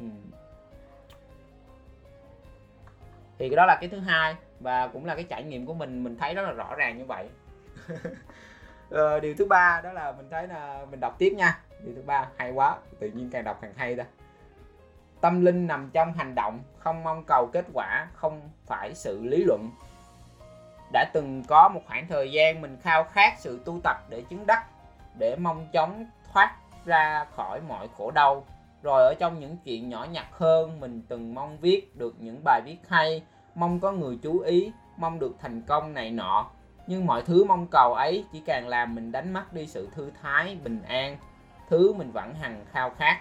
Ừ. thì cái đó là cái thứ hai và cũng là cái trải nghiệm của mình. Mình thấy rất là rõ ràng như vậy. [LAUGHS] Ờ, điều thứ ba đó là mình thấy là mình đọc tiếp nha. Điều thứ ba, hay quá, tự nhiên càng đọc càng hay ta. Tâm linh nằm trong hành động, không mong cầu kết quả, không phải sự lý luận. Đã từng có một khoảng thời gian mình khao khát sự tu tập để chứng đắc, để mong chóng thoát ra khỏi mọi khổ đau. Rồi ở trong những chuyện nhỏ nhặt hơn, mình từng mong viết được những bài viết hay, mong có người chú ý, mong được thành công này nọ nhưng mọi thứ mong cầu ấy chỉ càng làm mình đánh mất đi sự thư thái bình an thứ mình vẫn hằng khao khát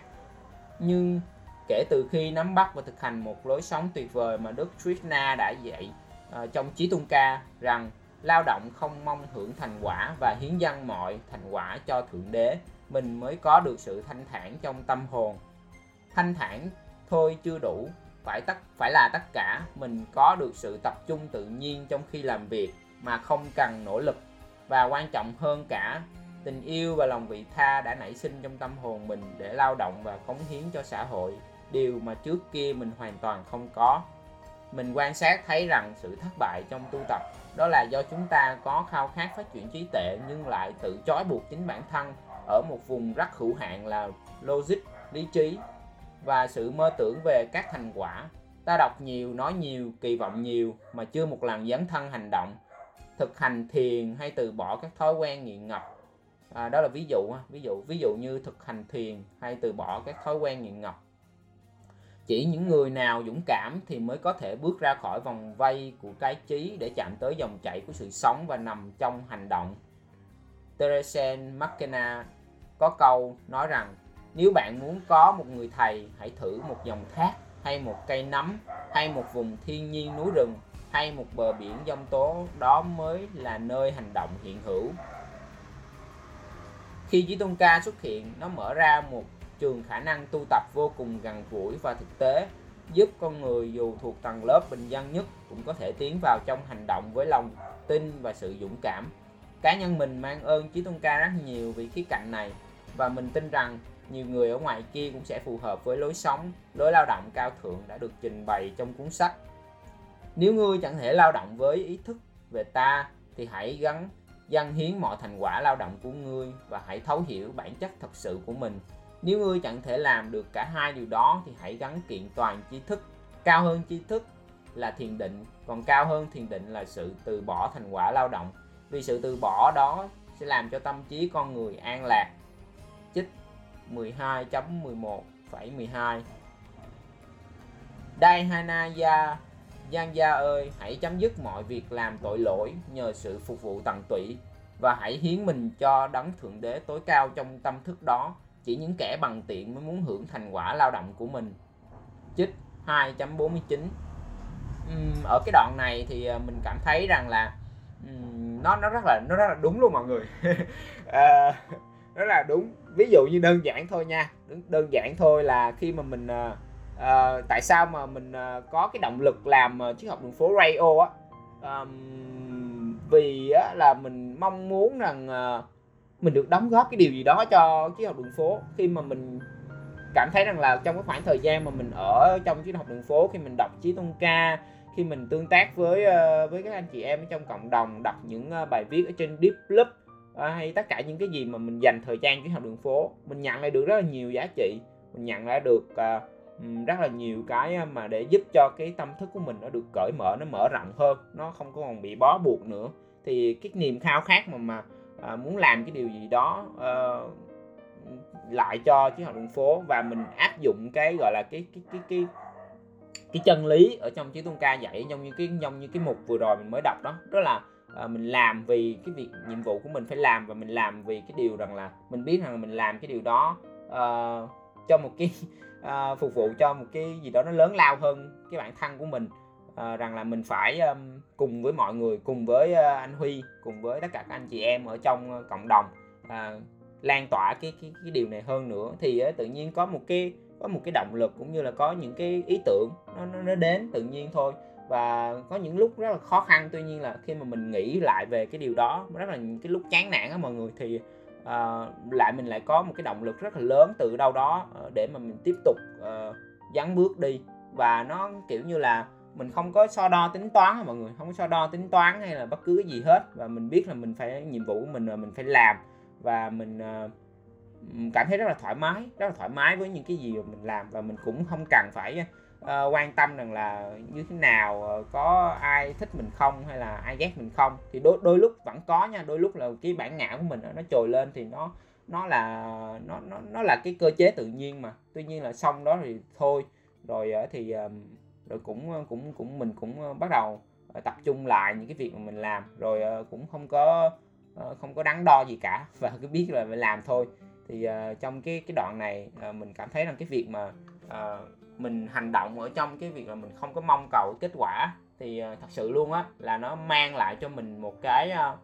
nhưng kể từ khi nắm bắt và thực hành một lối sống tuyệt vời mà Đức Krishna đã dạy uh, trong Chí Tôn Ca rằng lao động không mong hưởng thành quả và hiến dâng mọi thành quả cho Thượng Đế, mình mới có được sự thanh thản trong tâm hồn. Thanh thản thôi chưa đủ, phải tất phải là tất cả, mình có được sự tập trung tự nhiên trong khi làm việc mà không cần nỗ lực và quan trọng hơn cả, tình yêu và lòng vị tha đã nảy sinh trong tâm hồn mình để lao động và cống hiến cho xã hội, điều mà trước kia mình hoàn toàn không có. Mình quan sát thấy rằng sự thất bại trong tu tập, đó là do chúng ta có khao khát phát triển trí tuệ nhưng lại tự trói buộc chính bản thân ở một vùng rất hữu hạn là logic, lý trí và sự mơ tưởng về các thành quả. Ta đọc nhiều, nói nhiều, kỳ vọng nhiều mà chưa một lần dấn thân hành động thực hành thiền hay từ bỏ các thói quen nghiện ngập. À, đó là ví dụ ví dụ ví dụ như thực hành thiền hay từ bỏ các thói quen nghiện ngập. Chỉ những người nào dũng cảm thì mới có thể bước ra khỏi vòng vây của cái trí để chạm tới dòng chảy của sự sống và nằm trong hành động. Teresa McKenna có câu nói rằng nếu bạn muốn có một người thầy hãy thử một dòng thác hay một cây nấm hay một vùng thiên nhiên núi rừng hay một bờ biển giông tố đó mới là nơi hành động hiện hữu khi Chí Tôn Ca xuất hiện nó mở ra một trường khả năng tu tập vô cùng gần gũi và thực tế giúp con người dù thuộc tầng lớp bình dân nhất cũng có thể tiến vào trong hành động với lòng tin và sự dũng cảm cá nhân mình mang ơn Chí Tôn Ca rất nhiều vì khía cạnh này và mình tin rằng nhiều người ở ngoài kia cũng sẽ phù hợp với lối sống, lối lao động cao thượng đã được trình bày trong cuốn sách. Nếu ngươi chẳng thể lao động với ý thức về ta thì hãy gắn dâng hiến mọi thành quả lao động của ngươi và hãy thấu hiểu bản chất thật sự của mình. Nếu ngươi chẳng thể làm được cả hai điều đó thì hãy gắn kiện toàn tri thức. Cao hơn tri thức là thiền định, còn cao hơn thiền định là sự từ bỏ thành quả lao động. Vì sự từ bỏ đó sẽ làm cho tâm trí con người an lạc. Chích 12.11,12 Đây Hanaya Giang Gia ơi, hãy chấm dứt mọi việc làm tội lỗi nhờ sự phục vụ tận tụy và hãy hiến mình cho đấng thượng đế tối cao trong tâm thức đó. Chỉ những kẻ bằng tiện mới muốn hưởng thành quả lao động của mình. Chích 2.49 uhm, Ở cái đoạn này thì ờ, mình cảm thấy rằng là nó nó rất là nó rất là đúng luôn mọi người. à, [LAUGHS] rất là đúng. Ví dụ như đơn giản thôi nha, đơn giản thôi là khi mà mình ờ, uh, tại sao mà mình uh, có cái động lực làm uh, triết học đường phố radio á? Um, vì á, là mình mong muốn rằng uh, mình được đóng góp cái điều gì đó cho triết học đường phố. Khi mà mình cảm thấy rằng là trong cái khoảng thời gian mà mình ở trong triết học đường phố khi mình đọc chí tôn ca khi mình tương tác với uh, với các anh chị em ở trong cộng đồng đọc những uh, bài viết ở trên deep club hay tất cả những cái gì mà mình dành thời gian triết học đường phố mình nhận lại được rất là nhiều giá trị. Mình nhận lại được uh, rất là nhiều cái mà để giúp cho cái tâm thức của mình nó được cởi mở nó mở rộng hơn nó không còn bị bó buộc nữa. Thì cái niềm khao khát mà mà à, muốn làm cái điều gì đó à, lại cho chiến học đường phố và mình áp dụng cái gọi là cái cái cái cái cái chân lý ở trong chiến tôn ca dạy giống như cái giống như cái mục vừa rồi mình mới đọc đó đó là à, mình làm vì cái việc nhiệm vụ của mình phải làm và mình làm vì cái điều rằng là mình biết rằng mình làm cái điều đó à, cho một cái à, phục vụ cho một cái gì đó nó lớn lao hơn cái bản thân của mình. À, rằng là mình phải um, cùng với mọi người cùng với uh, anh Huy cùng với tất cả các anh chị em ở trong uh, cộng đồng uh, lan tỏa cái cái cái điều này hơn nữa. Thì uh, tự nhiên có một cái có một cái động lực cũng như là có những cái ý tưởng nó nó, nó đến tự nhiên thôi. Và có những lúc rất là khó khăn tuy nhiên là khi mà mình nghĩ lại về cái điều đó rất là những cái lúc chán nản á mọi người thì à, lại mình lại có một cái động lực rất là lớn từ đâu đó ờ, để mà mình tiếp tục ờ, uh, dắn bước đi. Và nó kiểu như là mình không có so đo tính toán mọi người? Không có so đo tính toán hay là bất cứ cái gì hết. Và mình biết là mình phải nhiệm vụ của mình là mình phải làm. Và mình uh, cảm thấy rất là thoải mái rất là thoải mái với những cái gì mà mình làm. Và mình cũng không cần phải uh, quan tâm rằng là như thế nào uh, có ai thích mình không hay là ai ghét mình không? Thì đôi đôi lúc vẫn có nha đôi lúc là cái bản ngã của mình nó trồi lên thì nó nó là nó nó nó là cái cơ chế tự nhiên mà. Tuy nhiên là xong đó thì thôi. Rồi uh, thì uh, rồi cũng cũng cũng mình cũng bắt đầu tập trung lại những cái việc mà mình làm. Rồi cũng không có không có đắn đo gì cả [LAUGHS] và cứ biết là phải làm thôi. Thì uh, trong cái cái đoạn này uh, mình cảm thấy rằng cái việc mà uh, mình hành động ở trong cái việc là mình không có mong cầu kết quả thì ờ, thật sự luôn á là nó mang lại cho mình một cái ờ,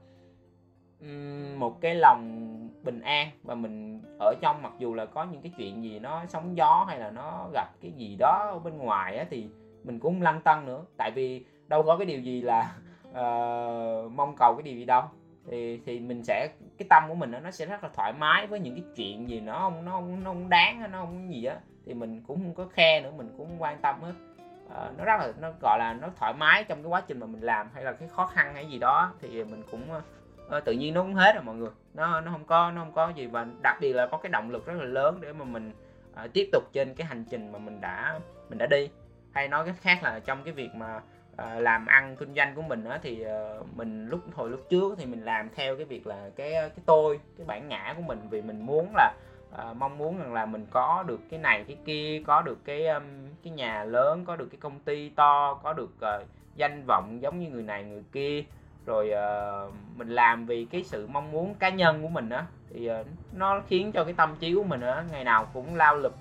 một cái lòng bình an và mình ở trong mặc dù là có những cái chuyện gì nó sóng gió hay là nó gặp cái gì đó ở bên ngoài á thì mình cũng lăn tăng nữa. Tại vì đâu có cái điều gì là uh, [LAUGHS] mong cầu cái điều gì đâu. Thì thì mình sẽ cái tâm của mình nó sẽ rất là thoải mái với những cái chuyện gì nó không nó không nó không đáng nó không gì á. Thì mình cũng không có khe nữa mình cũng không quan tâm hết. À, nó rất là nó gọi là nó thoải mái trong cái quá trình mà mình làm hay là cái khó khăn hay gì đó thì mình cũng à, tự nhiên nó cũng hết rồi mọi người. Nó nó không có nó không có gì và đặc biệt là có cái động lực rất là lớn để mà mình à, tiếp tục trên cái hành trình mà mình đã mình đã đi. Hay nói cách khác là trong cái việc mà uh, làm ăn kinh doanh của mình á thì uh, mình lúc hồi lúc trước thì mình làm theo cái việc là cái ờ, cái tôi cái bản ngã của mình vì mình muốn là uh, mong muốn rằng là mình có được cái này cái kia có được cái um, cái nhà lớn có được cái công ty to có được uh, danh vọng giống như người này người kia. Rồi uh, mình làm vì cái sự mong muốn cá nhân của mình á thì uh, nó khiến cho cái tâm trí của mình á ngày nào cũng lao lực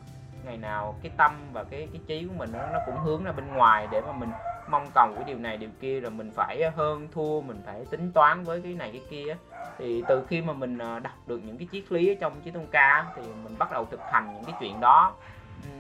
ngày nào cái tâm và cái cái trí của mình nó nó cũng hướng ra bên ngoài để mà mình mong cầu cái điều này, điều kia rồi mình phải hơn thua, mình phải tính toán với cái này, cái kia. Thì từ khi mà mình ờ, đọc được những cái triết lý ở trong chiếc tôn ca thì mình bắt đầu thực hành những cái chuyện đó.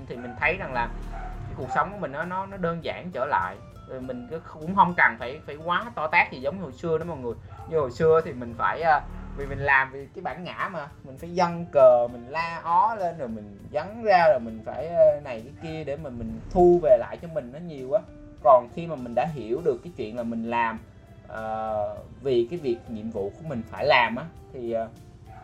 Thì mình thấy rằng là cái cuộc sống của mình nó nó nó đơn giản trở lại. Rồi mình cũng không cần phải phải quá to tát gì giống hồi xưa đó mọi người. Như hồi xưa thì mình phải ờ, vì mình làm vì cái bản ngã mà, mình phải dâng cờ, mình la ó lên, rồi mình dắn ra, rồi mình phải ờ, này cái kia để mà mình thu về lại cho mình nó nhiều quá còn khi mà mình đã hiểu được cái chuyện là mình làm uh, vì cái việc nhiệm vụ của mình phải làm á thì uh,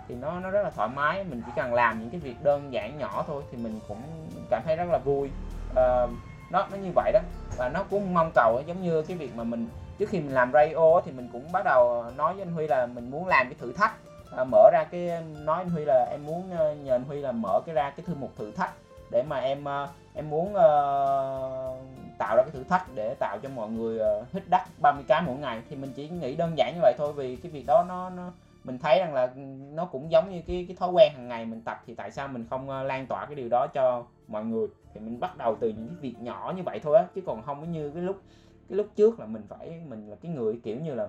thì nó nó rất là thoải mái. Mình chỉ cần làm những cái việc đơn giản nhỏ thôi thì mình cũng cảm thấy rất là vui. Uh, nó nó như vậy đó. Và nó cũng mong cầu giống như cái việc mà mình trước khi mình làm radio thì mình cũng bắt đầu nói với anh Huy là mình muốn làm cái thử thách. À, mở ra cái nói anh Huy là em muốn nhờ anh Huy là mở cái ra cái thư mục thử thách để mà em em muốn uh, tạo ra cái thử thách để tạo cho mọi người uh, hít đắt 30 cái mỗi ngày. Thì mình chỉ nghĩ đơn giản như vậy thôi vì cái việc đó nó nó mình thấy rằng là ừ, nó cũng giống như cái cái thói quen hàng ngày mình tập. Thì tại sao mình không uh, lan tỏa cái điều đó cho mọi người? Thì mình bắt đầu từ những cái việc nhỏ như vậy thôi á chứ còn không có như cái lúc cái lúc trước là mình phải mình là cái người kiểu như là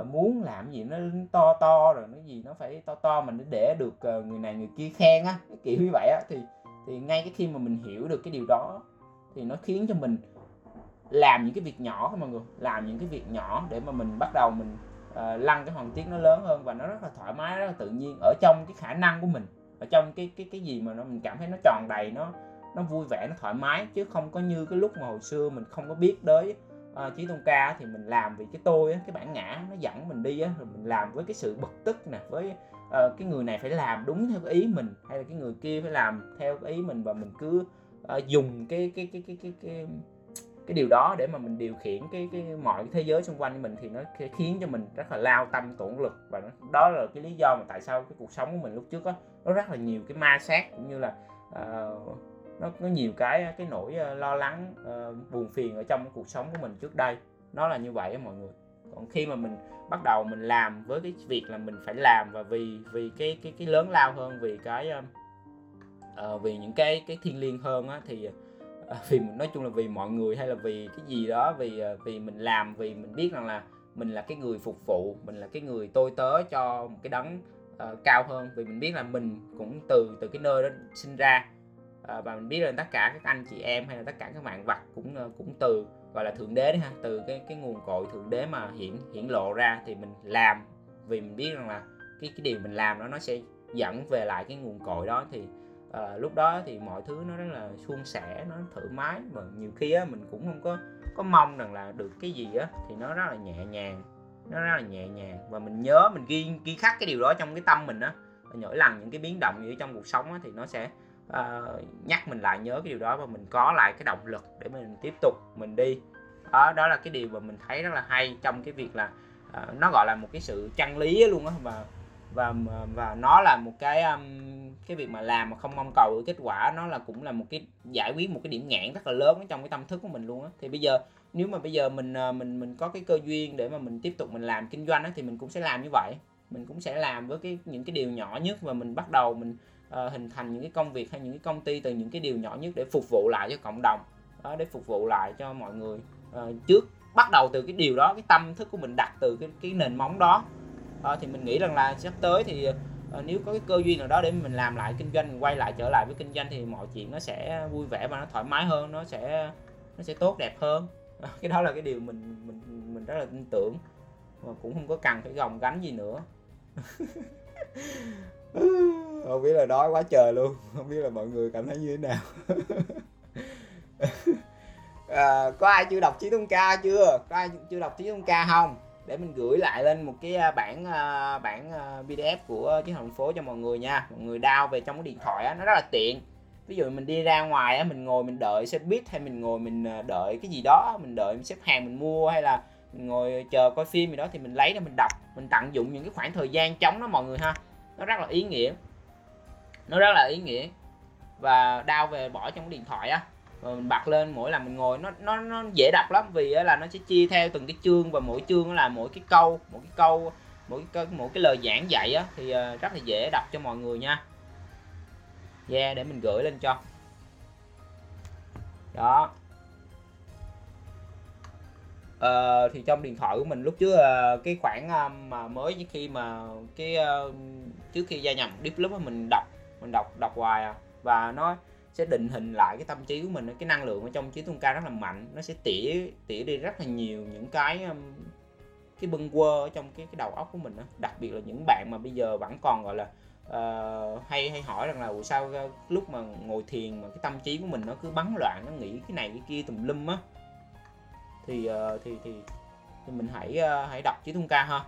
uh, muốn làm gì nó to to rồi nó gì nó phải to to mình để được uh, người này người kia khen á cái kiểu như vậy á. Thì thì ngay cái khi mà mình hiểu được cái điều đó thì nó khiến cho mình làm những cái việc nhỏ thôi mọi người. Làm những cái việc nhỏ để mà mình bắt đầu mình uh, lăn cái hoàng tiết nó lớn hơn và nó rất là thoải mái rất là tự nhiên ở trong cái khả năng của mình ở trong cái cái cái gì mà nó mình cảm thấy nó tròn đầy nó nó vui vẻ nó thoải mái. Chứ không có như cái lúc mà hồi xưa mình không có biết tới uh, chí tôn ca thì mình làm vì cái tôi cái bản ngã nó dẫn mình đi á rồi mình làm với cái sự bực tức nè với uh, cái người này phải làm đúng theo cái ý mình hay là cái người kia phải làm theo cái ý mình và mình cứ uh, dùng cái cái cái cái cái cái cái điều đó để mà mình điều khiển cái cái mọi cái thế giới xung quanh mình thì nó khiến cho mình rất là lao tâm tổn lực. Và nó, đó là cái lý do mà tại sao cái cuộc sống của mình lúc trước đó nó rất là nhiều cái ma sát cũng như là uh, nó có nhiều cái ờ, cái nỗi uh, lo lắng uh, buồn phiền ở trong cuộc sống của mình trước đây. Nó là như vậy đó, mọi người. Còn khi mà mình bắt đầu mình làm với cái việc là mình phải làm và vì vì cái cái cái lớn lao hơn vì cái uh, vì những cái cái thiêng liêng hơn á thì À, vì nói chung là vì mọi người hay là vì cái gì đó vì à, vì mình làm vì mình biết rằng là mình là cái người phục vụ mình là cái người tôi tớ cho một cái đấng uh, cao hơn. Vì mình biết là mình cũng từ từ cái nơi đó sinh ra uh, và mình biết là tất cả các anh chị em hay là tất cả các bạn vật cũng uh, cũng từ gọi là thượng đế đấy ha từ cái cái nguồn cội thượng đế mà hiển hiển lộ ra thì mình làm. Vì mình biết rằng là cái cái điều mình làm đó nó sẽ dẫn về lại cái nguồn cội đó thì à, lúc đó thì mọi thứ nó rất là suôn sẻ nó thoải mái. Mà nhiều khi á mình cũng không có có mong rằng là được cái gì á thì nó rất là nhẹ nhàng nó rất là nhẹ nhàng. Và mình nhớ mình ghi ghi khắc cái điều đó trong cái tâm mình á. Mỗi lần những cái biến động như trong cuộc sống á, thì nó sẽ uh, nhắc mình lại nhớ cái điều đó. Và mình có lại cái động lực để mình tiếp tục mình đi. Đó đó là cái điều mà mình thấy rất là hay trong cái việc là uh, nó gọi là một cái sự chân lý luôn á. Và và và nó là một cái um, cái việc mà làm mà không mong cầu được kết quả nó là cũng là một cái giải quyết một cái điểm nghẽn rất là lớn trong cái tâm thức của mình luôn á. Thì bây giờ nếu mà bây giờ mình ờ, mình mình có cái cơ duyên để mà mình tiếp tục mình làm kinh doanh á thì mình cũng sẽ làm như vậy. Mình cũng sẽ làm với cái những cái điều nhỏ nhất và mình bắt đầu mình uh, hình thành những cái công việc hay những cái công ty từ những cái điều nhỏ nhất để phục vụ lại cho cộng đồng đó để phục vụ lại cho mọi người. Uh, trước bắt đầu từ cái điều đó cái tâm thức của mình đặt từ cái cái nền móng đó à, thì mình nghĩ rằng là sắp tới thì à, nếu có cái cơ duyên nào đó để mình làm lại kinh doanh quay lại trở lại với kinh doanh thì mọi chuyện nó sẽ vui vẻ và nó thoải mái hơn nó sẽ nó sẽ tốt đẹp hơn. Ờ, cái đó là cái điều mình mình mình rất là tin tưởng. Và cũng không có cần phải gồng gánh gì nữa. [LAUGHS] Không biết là đói quá trời luôn. Không biết là mọi người cảm thấy như thế nào. [LAUGHS] À, có ai chưa đọc chí tôn ca chưa? Có ai chưa đọc chí tôn ca không? Để mình gửi lại lên một cái à, bản bản à, à, PDF của chiến thành phố cho mọi người nha. Mọi người đao về trong cái điện thoại á, nó rất là tiện. Ví dụ mình đi ra ngoài á, mình ngồi mình đợi xe buýt hay mình ngồi mình đợi cái gì đó, mình đợi mình xếp hàng mình mua hay là mình ngồi chờ coi phim gì đó thì mình lấy ra mình đọc, mình tận dụng những cái khoảng thời gian trống đó mọi người ha. Nó rất là ý nghĩa. Nó rất là ý nghĩa. Và đao về bỏ trong cái điện thoại á. Ờ, mình bật lên mỗi lần mình ngồi nó nó nó dễ đọc lắm vì là nó sẽ chia theo từng cái chương và mỗi chương là mỗi cái câu mỗi cái câu mỗi cái mỗi cái lời giảng dạy á thì ờ, rất là dễ đọc cho mọi người nha. Yeah để mình gửi lên cho. Đó. Ờ, thì trong điện thoại của mình lúc trước ờ, cái khoảng mà mới khi mà cái trước khi gia nhập deep lúc mình đọc mình đọc đọc hoài à. Và nó sẽ định hình lại cái tâm trí của mình cái năng lượng ở trong trí tuân ca rất là mạnh. Nó sẽ tỉa tỉa đi rất là nhiều những cái um, cái bâng quơ ở trong cái cái đầu óc của mình đó. đặc biệt là những bạn mà bây giờ vẫn còn gọi là uh, hay hay hỏi rằng là sao ờ, lúc mà ngồi thiền mà cái tâm trí của mình nó cứ bắn loạn nó nghĩ cái này cái kia tùm lum á? Thì uh, thì thì thì mình hãy uh, hãy đọc trí thông ca ha.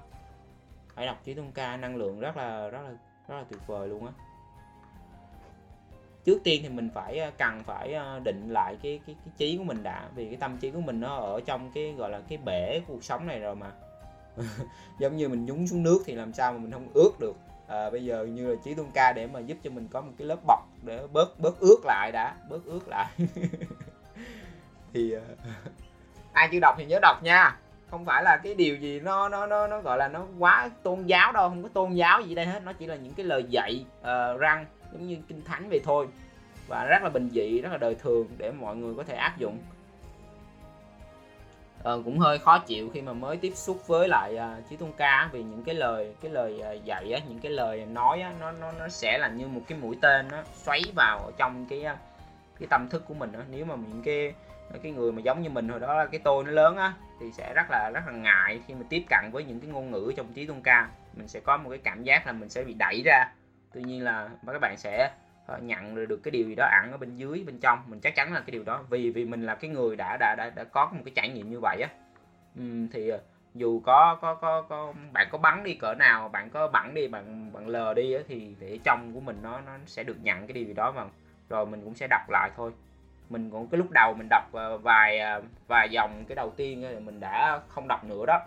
Hãy đọc trí thông ca năng lượng rất là rất là rất là tuyệt vời luôn á trước tiên thì mình phải ờ, cần phải ờ, định lại cái cái cái trí của mình đã vì cái tâm trí của mình nó ở trong cái gọi là cái bể cuộc sống này rồi mà. [LAUGHS] Giống như mình nhúng xuống nước thì làm sao mà mình không ướt được. À, bây giờ như là trí tôn ca để mà giúp cho mình có một cái lớp bọc để bớt bớt ướt lại đã bớt ướt lại. [LAUGHS] Thì uh, [LAUGHS] ai chưa đọc thì nhớ đọc nha không phải là cái điều gì nó nó nó nó gọi là nó quá tôn giáo đâu không có tôn giáo gì đây hết. Nó chỉ là những cái lời dạy ờ, uh, răng giống như kinh thánh vậy thôi. Và rất là bình dị rất là đời thường để mọi người có thể áp dụng. Ờ, cũng hơi khó chịu khi mà mới tiếp xúc với lại uh, chí tôn ca vì những cái lời cái lời uh, dạy á, những cái lời nói á, nó nó nó sẽ là như một cái mũi tên nó xoáy vào trong cái cái tâm thức của mình á. nếu mà những cái cái người mà giống như mình hồi đó là cái tôi nó lớn á thì sẽ rất là rất là ngại khi mà tiếp cận với những cái ngôn ngữ trong trí tôn ca mình sẽ có một cái cảm giác là mình sẽ bị đẩy ra. Tuy nhiên là các bạn sẽ ờ, nhận được cái điều gì đó ẩn ở bên dưới bên trong. Mình chắc chắn là cái điều đó. Vì vì mình là cái người đã đã đã, đã có một cái trải nghiệm như vậy á. Uhm, thì ờ, dù có có có có bạn có bắn đi cỡ nào bạn có bắn đi bạn bạn lờ đi á, thì để trong của mình nó nó sẽ được nhận cái điều gì đó mà rồi mình cũng sẽ đọc lại thôi mình cũng cái lúc đầu mình đọc ờ, vài ờ, vài dòng cái đầu tiên thì mình đã không đọc nữa đó.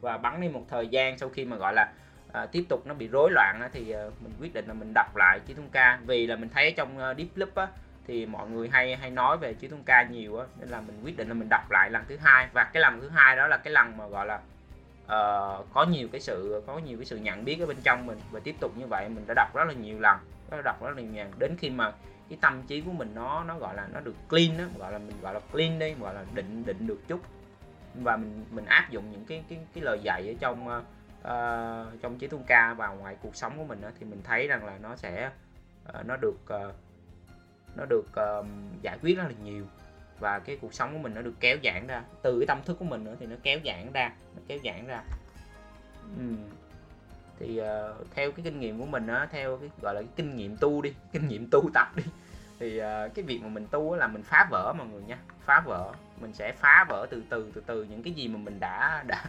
Và bắn đi một thời gian sau khi mà gọi là à, tiếp tục nó bị rối loạn á, thì à, mình quyết định là mình đọc lại chí tung ca. Vì là mình thấy trong uh, deep loop á, thì mọi người hay hay nói về chí tung ca nhiều á, nên là mình quyết định là mình đọc lại lần thứ hai. Và cái lần thứ hai đó là cái lần mà gọi là uh, có nhiều cái sự có nhiều cái sự nhận biết ở bên trong mình. Và tiếp tục như vậy mình đã đọc rất là nhiều lần đã đọc rất là nhiều lần. Đến khi mà cái tâm trí của mình nó nó gọi là nó được clean đó gọi là mình gọi là clean đi gọi là định định được chút. Và mình mình áp dụng những cái cái cái lời dạy ở trong uh, trong chế tuôn ca vào ngoài cuộc sống của mình đó, thì mình thấy rằng là nó sẽ uh, nó được uh, nó được uh, giải quyết rất là nhiều. Và cái cuộc sống của mình nó được kéo giãn ra. Từ cái tâm thức của mình nữa thì nó kéo giãn ra nó kéo giãn ra. Uhm thì uh, theo cái kinh nghiệm của mình á theo cái gọi là cái kinh nghiệm tu đi [LAUGHS] kinh nghiệm tu tập đi thì uh, cái việc mà mình tu là mình phá vỡ mọi người nha phá vỡ mình sẽ phá vỡ từ từ từ từ những cái gì mà mình đã đã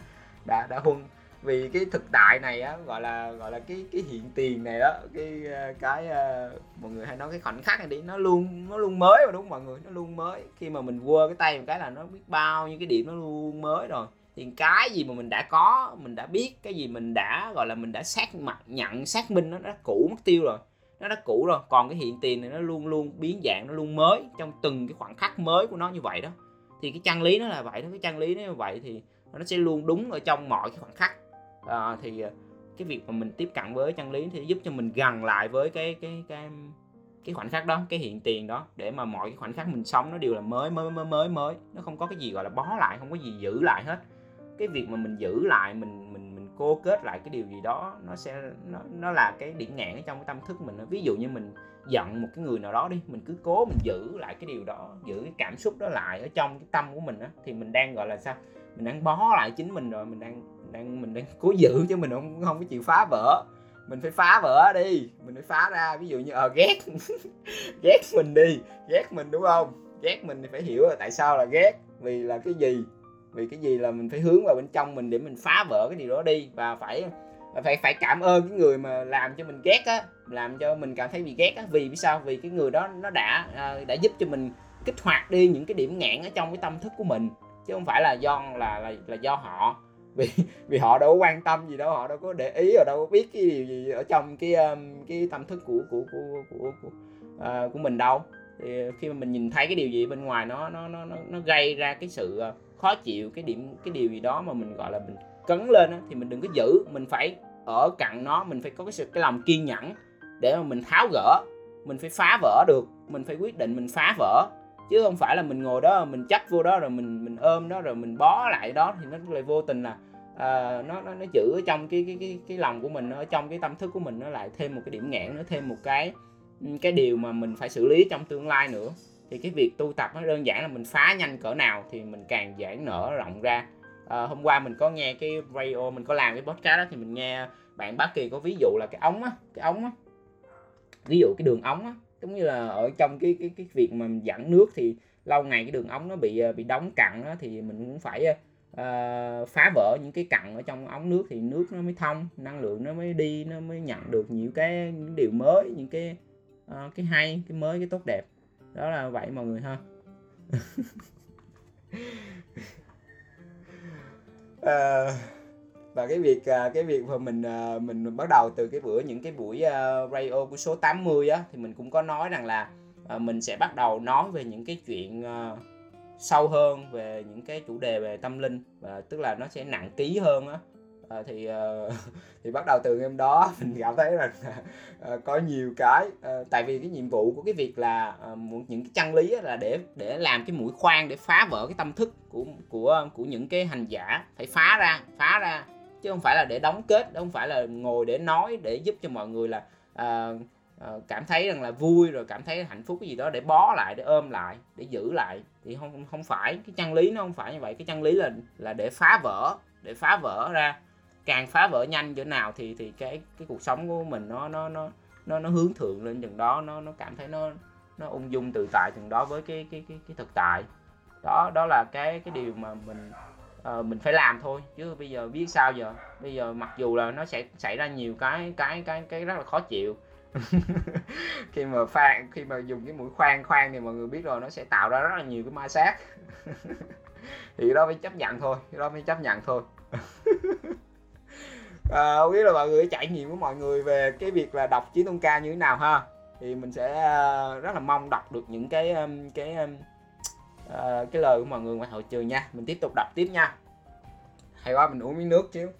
đã đã huân. Vì cái thực tại này á gọi là gọi là cái cái hiện tiền này đó cái ờ, cái uh, mọi người hay nói cái khoảnh khắc này đi nó luôn nó luôn mới mà đúng không mọi người? Nó luôn mới. Khi mà mình quơ cái tay một cái là nó biết bao nhiêu cái điểm nó luôn mới rồi thì cái gì mà mình đã có mình đã biết cái gì mình đã gọi là mình đã xác mặt nhận xác minh nó đã cũ mất tiêu rồi nó đã cũ rồi. Còn cái hiện tiền này nó luôn luôn biến dạng nó luôn mới trong từng cái khoảng khắc mới của nó như vậy đó. Thì cái chân lý nó là vậy đó cái chân lý nó như vậy thì nó sẽ luôn đúng ở trong mọi cái khoảng khắc. À, thì ờ, cái việc mà mình tiếp cận với chân lý thì giúp cho mình gần lại với cái cái cái cái khoảnh khắc đó cái hiện tiền đó để mà mọi cái khoảnh khắc mình sống nó đều là mới mới mới mới mới. Nó không có cái gì gọi là bó lại không có gì giữ lại hết cái việc mà mình giữ lại, mình mình mình cô kết lại cái điều gì đó, nó sẽ, nó nó là cái điểm ngạn ở trong cái tâm thức mình ví dụ như mình giận một cái người nào đó đi, mình cứ cố mình giữ lại cái điều đó, giữ cái cảm xúc đó lại ở trong cái tâm của mình á, thì mình đang, gọi là sao, mình đang bó lại chính mình rồi, mình đang đang, mình đang cố giữ chứ mình không không có chịu phá vỡ. Mình phải phá vỡ đi, mình phải phá ra. Ví dụ như ờ ghét [LAUGHS] ghét mình đi, ghét mình, đúng không? Ghét mình thì phải hiểu là tại sao là ghét, vì là cái gì? Vì cái gì là mình phải hướng vào bên trong mình để mình phá vỡ cái điều đó đi và phải phải phải cảm ơn cái người mà làm cho mình ghét á làm cho mình cảm thấy bị ghét á. Vì vì sao? Vì cái người đó nó đã à, đã giúp cho mình kích hoạt đi những cái điểm nghẽn ở trong cái tâm thức của mình chứ không phải là do là là, là do họ. [LAUGHS] Vì vì họ đâu có quan tâm gì đâu họ đâu có để ý họ đâu có biết cái điều gì ở trong cái um, cái tâm thức của của của của của, uh, của mình đâu. Thì khi mà mình nhìn thấy cái điều gì bên ngoài nó nó nó nó, nó gây ra cái sự à, khó chịu cái điểm cái điều gì đó mà mình gọi là mình cấn lên á, thì mình đừng có giữ mình phải ở cạnh nó mình phải có cái sự cái lòng kiên nhẫn để mà mình tháo gỡ mình phải phá vỡ được mình phải quyết định mình phá vỡ. Chứ không phải là mình ngồi đó mình chấp vô đó rồi mình mình ôm đó rồi mình bó lại đó thì nó lại vô tình là à, nó nó nó giữ ở trong cái cái cái cái lòng của mình ở trong cái tâm thức của mình nó lại thêm một cái điểm nghẽn nó thêm một cái ừ, cái điều mà mình phải xử lý trong tương lai nữa thì cái việc tu tập nó đơn giản là mình phá nhanh cỡ nào thì mình càng giãn nở rộng ra. À, hôm qua mình có nghe cái radio mình có làm cái podcast đó thì mình nghe bạn bác kỳ có ví dụ là cái ống á cái ống á. Ví dụ cái đường ống á giống như là ở trong cái cái cái việc mà dẫn nước thì lâu ngày cái đường ống nó bị ờ, bị đóng cặn đó thì mình cũng phải uh, phá vỡ những cái cặn ở trong ống nước thì nước nó mới thông năng lượng nó mới đi nó mới nhận được nhiều cái những điều mới những cái uh, cái hay cái mới cái tốt đẹp đó là vậy mọi người ha. [LAUGHS] À, và cái việc à, cái việc mà mình à, mình bắt đầu từ cái bữa những cái buổi à, radio của số 80 á thì mình cũng có nói rằng là mình sẽ bắt đầu nói về những cái chuyện sâu hơn về những cái chủ đề về tâm linh và tức là nó sẽ nặng ký hơn á à, thì uh, [LAUGHS] thì bắt đầu từ em đó [LAUGHS] mình cảm thấy là uh, có nhiều cái uh, tại vì cái nhiệm vụ của cái việc là uh, những cái chân lý là để để làm cái mũi khoan để phá vỡ cái tâm thức của của của những cái hành giả phải phá ra phá ra chứ không phải là để đóng kết không phải là ngồi để nói để giúp cho mọi người là uh, uh, cảm thấy rằng là vui rồi cảm thấy hạnh phúc cái gì đó để bó lại để ôm lại để giữ lại. Thì không không phải cái chân lý nó không phải như vậy cái chân lý là là để phá vỡ để phá vỡ ra càng phá vỡ nhanh chỗ nào thì thì cái cái cuộc sống của mình nó nó nó nó nó hướng thượng lên chừng đó nó nó cảm thấy nó nó ung dung tự tại chừng đó với cái cái cái cái thực tại. Đó đó là cái cái điều mà mình uh, mình phải làm thôi chứ bây giờ biết sao giờ? Bây giờ mặc dù là nó sẽ xảy ra nhiều cái cái cái cái rất là khó chịu. [LAUGHS] Khi mà phan khi mà dùng cái mũi khoan khoan thì mọi người biết rồi nó sẽ tạo ra rất là nhiều cái ma sát. [LAUGHS] Thì đó mới chấp nhận thôi đó mới chấp nhận thôi. [LAUGHS] à, không biết là mọi người trải nghiệm của mọi người về cái việc là đọc chiến tôn ca như thế nào ha? Thì mình sẽ ờ, rất là mong đọc được những cái cái uh, cái lời của mọi người ngoài hội trường nha. Mình tiếp tục đọc tiếp nha. Hay quá mình uống miếng nước chứ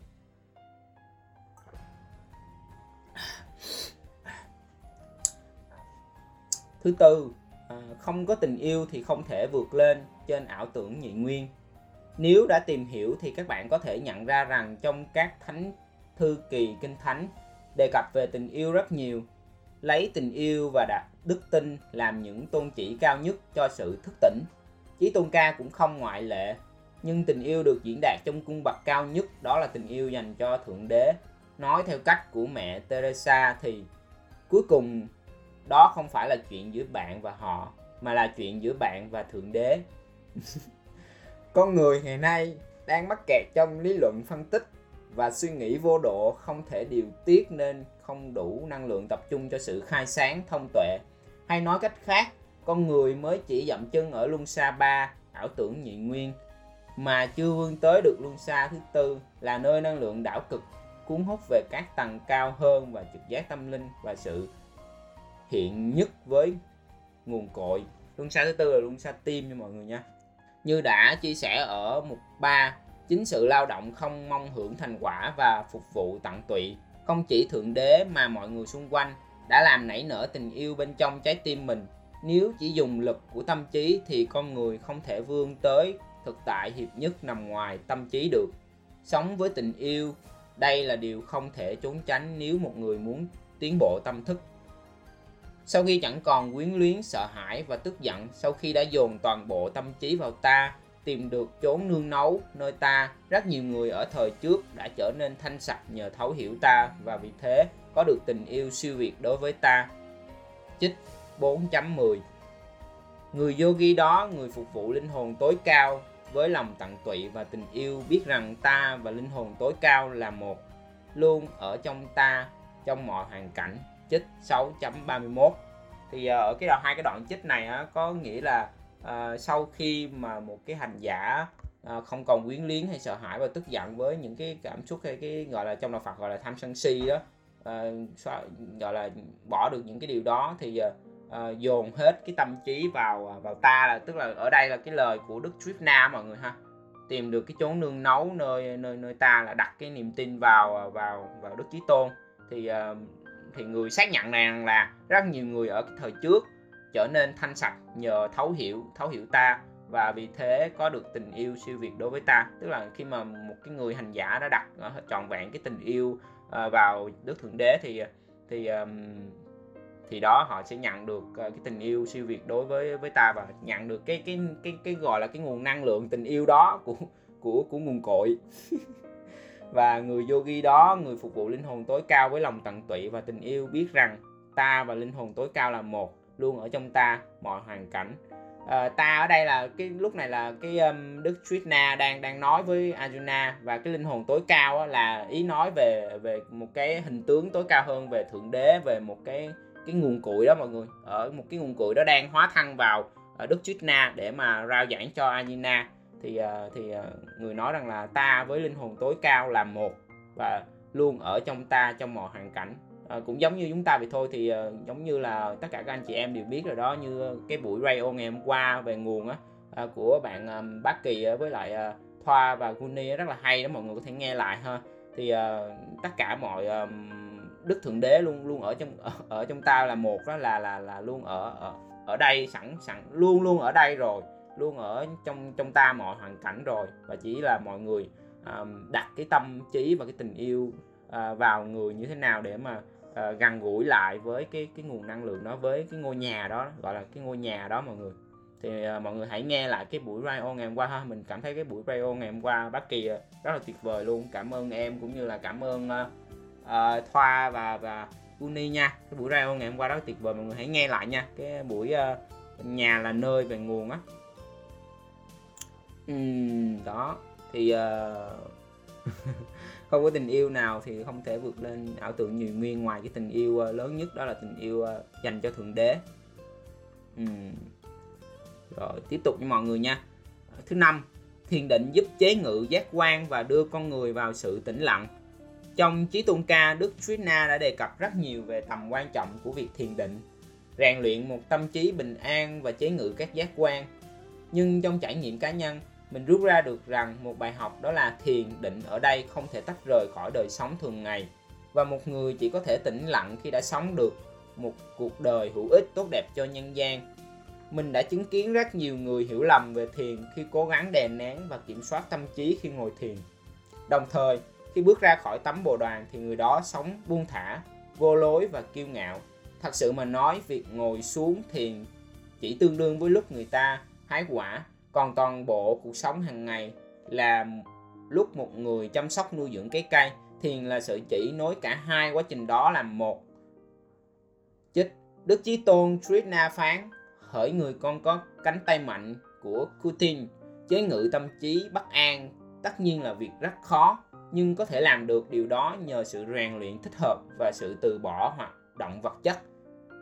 thứ tư không có tình yêu thì không thể vượt lên trên ảo tưởng nhị nguyên. Nếu đã tìm hiểu thì các bạn có thể nhận ra rằng trong các thánh thư kỳ kinh thánh đề cập về tình yêu rất nhiều, lấy tình yêu và đạt đức tin làm những tôn chỉ cao nhất cho sự thức tỉnh. Chí tôn ca cũng không ngoại lệ, nhưng tình yêu được diễn đạt trong cung bậc cao nhất, đó là tình yêu dành cho thượng đế. Nói theo cách của mẹ teresa thì, cuối cùng, đó không phải là chuyện giữa bạn và họ, mà là chuyện giữa bạn và thượng đế. [LAUGHS] Con người ngày nay đang mắc kẹt trong lý luận phân tích và suy nghĩ vô độ không thể điều tiết nên không đủ năng lượng tập trung cho sự khai sáng thông tuệ. Hay nói cách khác, con người mới chỉ dậm chân ở luân xa ba, ảo tưởng nhị nguyên, mà chưa vươn tới được luân xa thứ tư, là nơi năng lượng đảo cực, cuốn hút về các tầng cao hơn và trực giác tâm linh và sự hiện nhất với nguồn cội. Luân xa thứ tư là luân xa tim nha mọi người nha. Như đã chia sẻ ở mục 3 chính sự lao động không mong hưởng thành quả và phục vụ tận tụy. Không chỉ thượng đế mà mọi người xung quanh đã làm nảy nở tình yêu bên trong trái tim mình. Nếu chỉ dùng lực của tâm trí thì con người không thể vươn tới thực tại hiệp nhất nằm ngoài tâm trí được. Sống với tình yêu, đây là điều không thể trốn tránh nếu một người muốn tiến bộ tâm thức. Sau khi chẳng còn quyến luyến, sợ hãi và tức giận, sau khi đã dồn toàn bộ tâm trí vào ta tìm được chốn nương náu nơi ta. Rất nhiều người ở thời trước đã trở nên thanh sạch nhờ thấu hiểu ta và vì thế có được tình yêu siêu việt đối với ta. Chích 4.10 người yogi đó người phục vụ linh hồn tối cao với lòng tận tụy và tình yêu biết rằng ta và linh hồn tối cao là một luôn ở trong ta trong mọi hoàn cảnh. Chích 6.31 thì ờ, ở cái đoạn hai cái đoạn chích này á, có nghĩa là Ờ, sau khi mà một cái hành giả uh, không còn quyến liếng hay sợ hãi và tức giận với những cái cảm xúc hay cái gọi là trong đạo Phật gọi là tham sân si đó uh, gọi là bỏ được những cái điều đó thì uh, dồn hết cái tâm trí vào vào ta là tức là ở đây là cái lời của Đức Tripna mọi người ha. Tìm được cái chốn nương nấu nơi nơi nơi ta là đặt cái niềm tin vào vào vào Đức Chí Tôn. Thì uh, thì người xác nhận rằng là rất nhiều người ở cái thời trước trở nên thanh sạch nhờ thấu hiểu thấu hiểu ta và vì thế có được tình yêu siêu việt đối với ta. Tức là khi mà một cái người hành giả đã đặt ờ, trọn vẹn cái tình yêu ờ, vào đức thượng đế thì ờ, thì thì đó họ sẽ nhận được cái tình yêu siêu việt đối với với ta và nhận được cái cái cái cái gọi là cái nguồn năng lượng tình yêu đó của của của nguồn cội. [LAUGHS] Và người yogi đó, người phục vụ linh hồn tối cao với lòng tận tụy và tình yêu biết rằng ta và linh hồn tối cao là một luôn ở trong ta mọi hoàn cảnh. À, ta ở đây là cái lúc này là cái um, đức Krishna đang đang nói với Arjuna và cái linh hồn tối cao á, là ý nói về về một cái hình tướng tối cao hơn về thượng đế về một cái cái nguồn cội đó mọi người. Ở một cái nguồn cội đó đang hóa thân vào ở đức Krishna để mà rao giảng cho Arjuna. Thì uh, thì uh, người nói rằng là ta với linh hồn tối cao là một và luôn ở trong ta trong mọi hoàn cảnh à, cũng giống như chúng ta vậy thôi thì à, giống như là tất cả các anh chị em đều biết rồi đó như cái buổi radio ngày hôm qua về nguồn á à, của bạn à, Bác Kỳ với lại à, Thoa và Guni rất là hay đó mọi người có thể nghe lại ha. Thì à, tất cả mọi à, đức thượng đế luôn luôn ở trong ở, ở trong ta là một đó là là là luôn ở ở ở đây sẵn sẵn luôn luôn ở đây rồi luôn ở trong trong ta mọi hoàn cảnh rồi. Và chỉ là mọi người à, đặt cái tâm trí và cái tình yêu à, vào người như thế nào để mà uh, gần gũi lại với cái cái nguồn năng lượng đó với cái ngôi nhà đó gọi là cái ngôi nhà đó mọi người. Thì uh, mọi người hãy nghe lại cái buổi radio ngày hôm qua ha. Mình cảm thấy cái buổi radio ngày hôm qua bác kỳ ờ, rất là tuyệt vời luôn. Cảm ơn em cũng như là cảm ơn uh, uh, thoa và và uni nha. Cái buổi radio ngày hôm qua rất tuyệt vời. Mọi người hãy nghe lại nha. Cái buổi uh, nhà là nơi về nguồn á. Uhm, đó. Thì uh, [LAUGHS] không có tình yêu nào thì không thể vượt lên ảo tưởng nhiều nguyên ngoài cái tình yêu ờ, lớn nhất đó là tình yêu ờ, dành cho thượng đế uhm. rồi tiếp tục với mọi người nha thứ năm thiền định giúp chế ngự giác quan và đưa con người vào sự tĩnh lặng trong Chí Tôn Ca, Đức Krishna đã đề cập rất nhiều về tầm quan trọng của việc thiền định, rèn luyện một tâm trí bình an và chế ngự các giác quan. Nhưng trong trải nghiệm cá nhân, mình rút ra được rằng một bài học đó là thiền định ở đây không thể tách rời khỏi đời sống thường ngày và một người chỉ có thể tĩnh lặng khi đã sống được một cuộc đời hữu ích tốt đẹp cho nhân gian. Mình đã chứng kiến rất nhiều người hiểu lầm về thiền khi cố gắng đè nén và kiểm soát tâm trí khi ngồi thiền. Đồng thời, khi bước ra khỏi tấm bồ đoàn thì người đó sống buông thả, vô lối và kiêu ngạo. Thật sự mà nói, việc ngồi xuống thiền chỉ tương đương với lúc người ta hái quả còn toàn bộ cuộc sống hàng ngày là lúc một người chăm sóc, nuôi dưỡng cái cây thiền là sự chỉ nối cả hai quá trình đó làm một. Chích, đức chí tôn Krishna phán, hỡi người con có cánh tay mạnh của Kutin, chế ngự tâm trí bất an, tất nhiên là việc rất khó, nhưng có thể làm được điều đó nhờ sự rèn luyện thích hợp và sự từ bỏ hoạt động vật chất.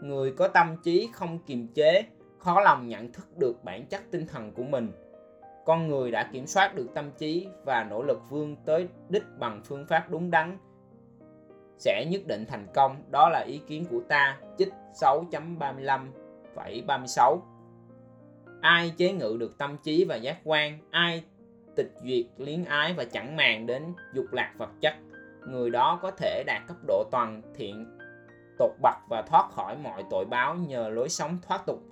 Người có tâm trí không kiềm chế khó lòng nhận thức được bản chất tinh thần của mình. Con người đã kiểm soát được tâm trí và nỗ lực vươn tới đích bằng phương pháp đúng đắn sẽ nhất định thành công. Đó là ý kiến của ta chích 6.35,36 ai chế ngự được tâm trí và giác quan? Ai tịch duyệt liếng ái và chẳng màng đến dục lạc vật chất? Người đó có thể đạt cấp độ toàn thiện tột bậc và thoát khỏi mọi tội báo nhờ lối sống thoát tục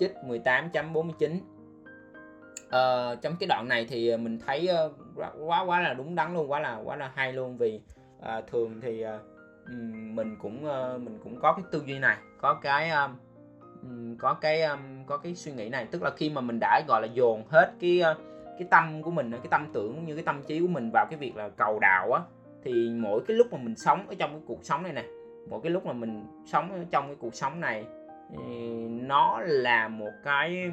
chích 18.49 ờ, trong cái đoạn này thì ờ, mình thấy uh, quá quá là đúng đắn luôn quá là quá là hay luôn vì uh, thường thì uh, mình cũng uh, mình cũng có cái tư duy này có cái um, có cái um, có cái suy nghĩ này. Tức là khi mà mình đã gọi là dồn hết cái uh, cái tâm của mình cái tâm tưởng như cái tâm trí của mình vào cái việc là cầu đạo á thì mỗi cái lúc mà mình sống ở trong cái cuộc sống này nè mỗi cái lúc mà mình sống ở trong cái cuộc sống này nó là một cái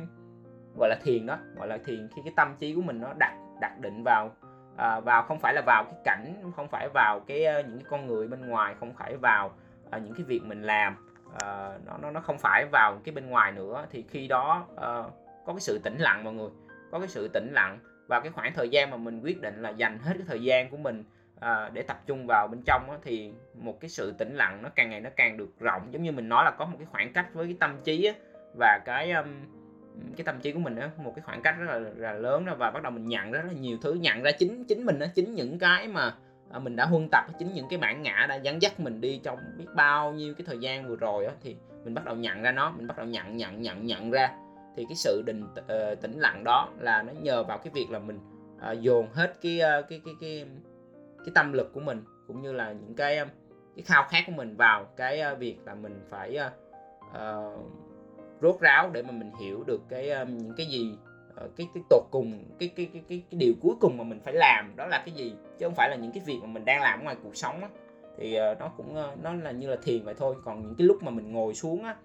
gọi là thiền đó gọi là thiền khi cái tâm trí của mình nó đặt đặt định vào à, vào không phải là vào cái cảnh không phải vào cái ờ, những cái con người bên ngoài không phải vào à, những cái việc mình làm à, nó nó nó không phải vào cái bên ngoài nữa. Thì khi đó à, có cái sự tĩnh lặng mọi người có cái sự tĩnh lặng và cái khoảng thời gian mà mình quyết định là dành hết cái thời gian của mình à, để tập trung vào bên trong á, thì một cái sự tĩnh lặng nó càng ngày nó càng được rộng. Giống như mình nói là có một cái khoảng cách với cái tâm trí á, và cái um, cái tâm trí của mình á một cái khoảng cách rất là, là lớn đó và bắt đầu mình nhận rất là nhiều thứ nhận ra chính chính mình á chính những cái mà à, mình đã huân tập chính những cái bản ngã đã dẫn dắt mình đi trong biết bao nhiêu cái thời gian vừa rồi á thì mình bắt đầu nhận ra nó mình bắt đầu nhận nhận nhận nhận ra. Thì cái sự định ờ, tĩnh lặng đó là nó nhờ vào cái việc là mình uh, dồn hết cái, uh, cái cái cái cái tâm lực của mình cũng như là những cái um, cái khao khát của mình vào cái uh, việc là mình phải uh, ờ, rốt ráo để mà mình hiểu được cái um, những cái gì uh, cái cái tột cùng cái cái, cái cái cái điều cuối cùng mà mình phải làm đó là cái gì chứ không phải là những cái việc mà mình đang làm ngoài cuộc sống á. Thì uh, nó cũng uh, nó là như là thiền vậy thôi còn những cái lúc mà mình ngồi xuống á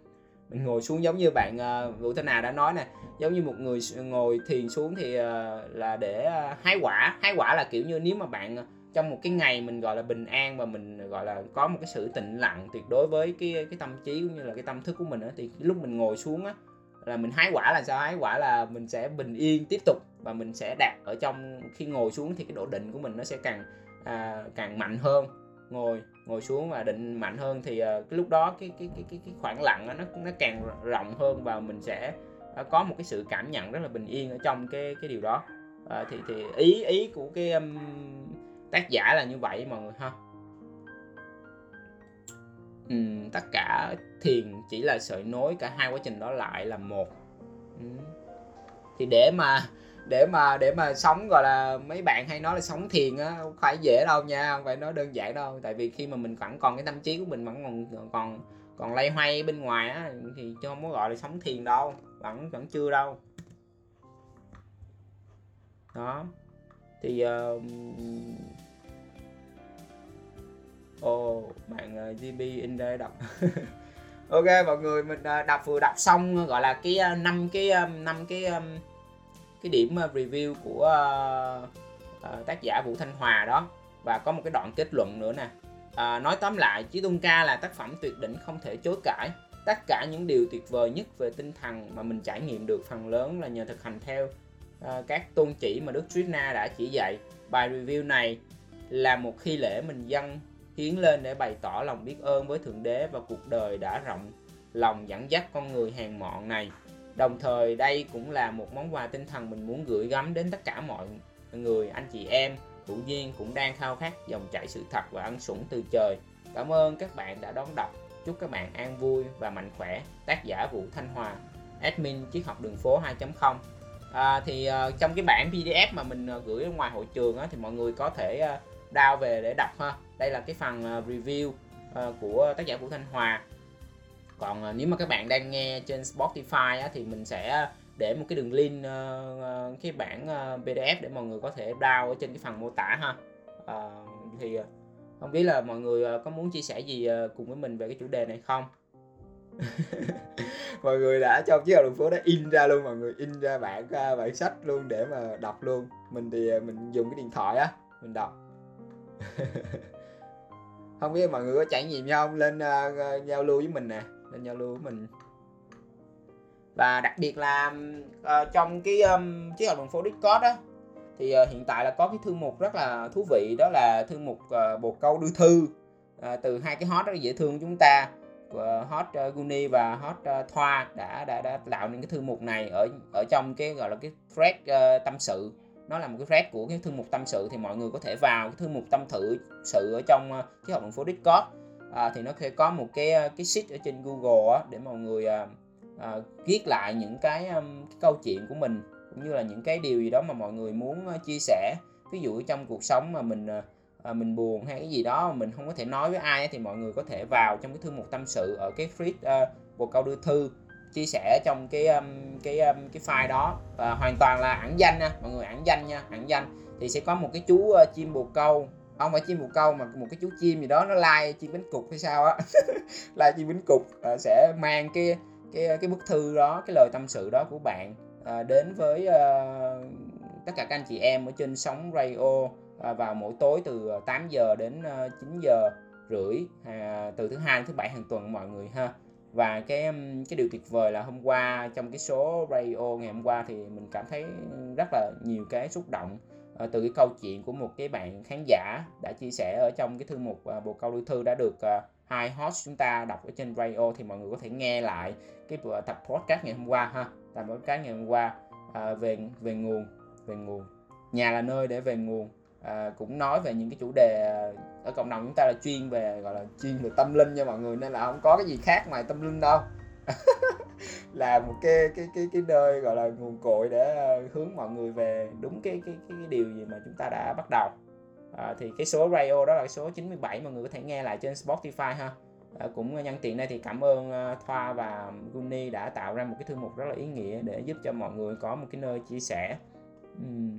mình ngồi xuống giống như bạn uh, Vũ Thanh Hà đã nói nè giống như một người ngồi thiền xuống thì uh, là để uh, hái quả hái quả là kiểu như nếu mà bạn trong một cái ngày mình gọi là bình an và mình gọi là có một cái sự tĩnh lặng tuyệt đối với cái cái tâm trí cũng như là cái tâm thức của mình á thì lúc mình ngồi xuống á là mình hái quả là sao? Hái quả là mình sẽ bình yên tiếp tục và mình sẽ đạt ở trong khi ngồi xuống thì cái độ định của mình nó sẽ càng à, càng mạnh hơn. Ngồi ngồi xuống và định mạnh hơn thì à, cái lúc đó cái cái cái cái, cái khoảng lặng đó, nó nó càng rộng hơn và mình sẽ à, có một cái sự cảm nhận rất là bình yên ở trong cái cái điều đó. À, thì thì ý ý của cái um, tác giả là như vậy mọi người ha. Ừ, tất cả thiền chỉ là sợi nối cả hai quá trình đó lại là một. Ừ. thì để mà để mà để mà sống gọi là mấy bạn hay nói là sống thiền á không phải dễ đâu nha không phải nói đơn giản đâu. Tại vì khi mà mình vẫn còn cái tâm trí của mình vẫn còn còn còn lay hoay bên ngoài á thì chứ không có gọi là sống thiền đâu vẫn vẫn chưa đâu. Đó thì uh, oh, bạn ờ, uh, GB in đây đọc. [LAUGHS] Ok mọi người mình uh, đọc vừa đọc xong gọi là cái ờ, năm uh, cái năm uh, cái um, cái điểm uh, review của uh, uh, tác giả Vũ Thanh Hòa đó. Và có một cái đoạn kết luận nữa nè. À, nói tóm lại Chí Tôn Ca là tác phẩm tuyệt đỉnh không thể chối cãi. Tất cả những điều tuyệt vời nhất về tinh thần mà mình trải nghiệm được phần lớn là nhờ thực hành theo uh, các tôn chỉ mà Đức Krishna đã chỉ dạy bài review này là một khi lễ mình dâng hiến lên để bày tỏ lòng biết ơn với Thượng Đế và cuộc đời đã rộng lòng dẫn dắt con người hàng mọn này Đồng thời đây cũng là một món quà tinh thần mình muốn gửi gắm đến tất cả mọi người, anh chị em, hữu duyên cũng đang khao khát dòng chảy sự thật và ân sủng từ trời. Cảm ơn các bạn đã đón đọc. Chúc các bạn an vui và mạnh khỏe. Tác giả Vũ Thanh Hòa, admin triết học đường phố 2.0. À, thì uh, trong cái bản PDF mà mình uh, gửi ngoài hội trường á, thì mọi người có thể uh, download về để đọc ha. Đây là cái phần uh, review uh, của tác giả Vũ Thanh Hòa. Còn uh, nếu mà các bạn đang nghe trên Spotify á, thì mình sẽ để một cái đường link uh, cái bản uh, PDF để mọi người có thể download ở trên cái phần mô tả ha. Uh, thì không biết là mọi người có muốn chia sẻ gì cùng với mình về cái chủ đề này không? [LAUGHS] mọi người đã trong chiếc đường phố đã in ra luôn mọi người in ra bản à, bản sách luôn để mà đọc luôn. Mình thì à, mình dùng cái điện thoại á mình đọc. [LAUGHS] Không biết mọi người có trải nghiệm không? Lên uh, giao lưu với mình nè lên giao lưu với mình. Và đặc biệt là uh, trong cái um, chiếc hộp đồng phố Discord á thì uh, hiện tại là có cái thư mục rất là thú vị đó là thư mục uh, bồ câu đưa thư. Uh, từ hai cái hot rất là dễ thương của chúng ta của hot ờ, Guni và hot ờ, Thoa đã đã đã tạo nên cái thư mục này ở ở trong cái gọi là cái thread uh, tâm sự. Nó là một cái thread của cái thư mục tâm sự thì mọi người có thể vào cái thư mục tâm thử sự ở trong uh, cái học đồng phố Discord. À, thì nó sẽ có một cái cái sheet ở trên Google á, để mọi người à, à, viết lại những cái, um, cái câu chuyện của mình cũng như là những cái điều gì đó mà mọi người muốn uh, chia sẻ. Ví dụ trong cuộc sống mà mình uh, Ờ, mình buồn hay cái gì đó mà mình không có thể nói với ai thì mọi người có thể vào trong cái thư mục tâm sự ở cái feed ờ, uh, một câu đưa thư chia sẻ trong cái um, cái um, cái file đó. Và hoàn toàn là ẩn danh nha mọi người ẩn danh nha ẩn danh. Thì sẽ có một cái chú uh, chim bồ câu không phải chim bồ câu mà một cái chú chim gì đó nó lai chim bánh cục hay sao á. [LAUGHS] Lai chim bánh cục uh, sẽ mang cái cái cái bức thư đó cái lời tâm sự đó của bạn uh, đến với uh, tất cả các anh chị em ở trên sóng radio à, vào mỗi tối từ ờ, 8 giờ đến ờ, 9 giờ rưỡi à, từ thứ hai đến thứ bảy hàng tuần mọi người ha. Và cái cái điều tuyệt vời là hôm qua trong cái số radio ngày hôm qua thì mình cảm thấy rất là nhiều cái xúc động à, từ cái câu chuyện của một cái bạn khán giả đã chia sẻ ở trong cái thư mục à, bộ câu lưu thư đã được à, hai host chúng ta đọc ở trên radio thì mọi người có thể nghe lại cái tập podcast ngày hôm qua ha. Tập podcast ngày hôm qua à, về về nguồn về nguồn. Nhà là nơi để về nguồn à, cũng nói về những cái chủ đề à, ở cộng đồng chúng ta là chuyên về gọi là chuyên về tâm linh nha mọi người nên là không có cái gì khác ngoài tâm linh đâu. [LAUGHS] Là một cái cái cái cái nơi gọi là nguồn cội để à, hướng mọi người về đúng cái cái cái, cái điều gì mà chúng ta đã bắt đầu. À, thì cái số radio đó là số 97 mọi người có thể nghe lại trên Spotify ha. À, cũng nhân tiện đây thì cảm ơn à, Thoa và Guni đã tạo ra một cái thư mục rất là ý nghĩa để giúp cho mọi người có một cái nơi chia sẻ. Uhm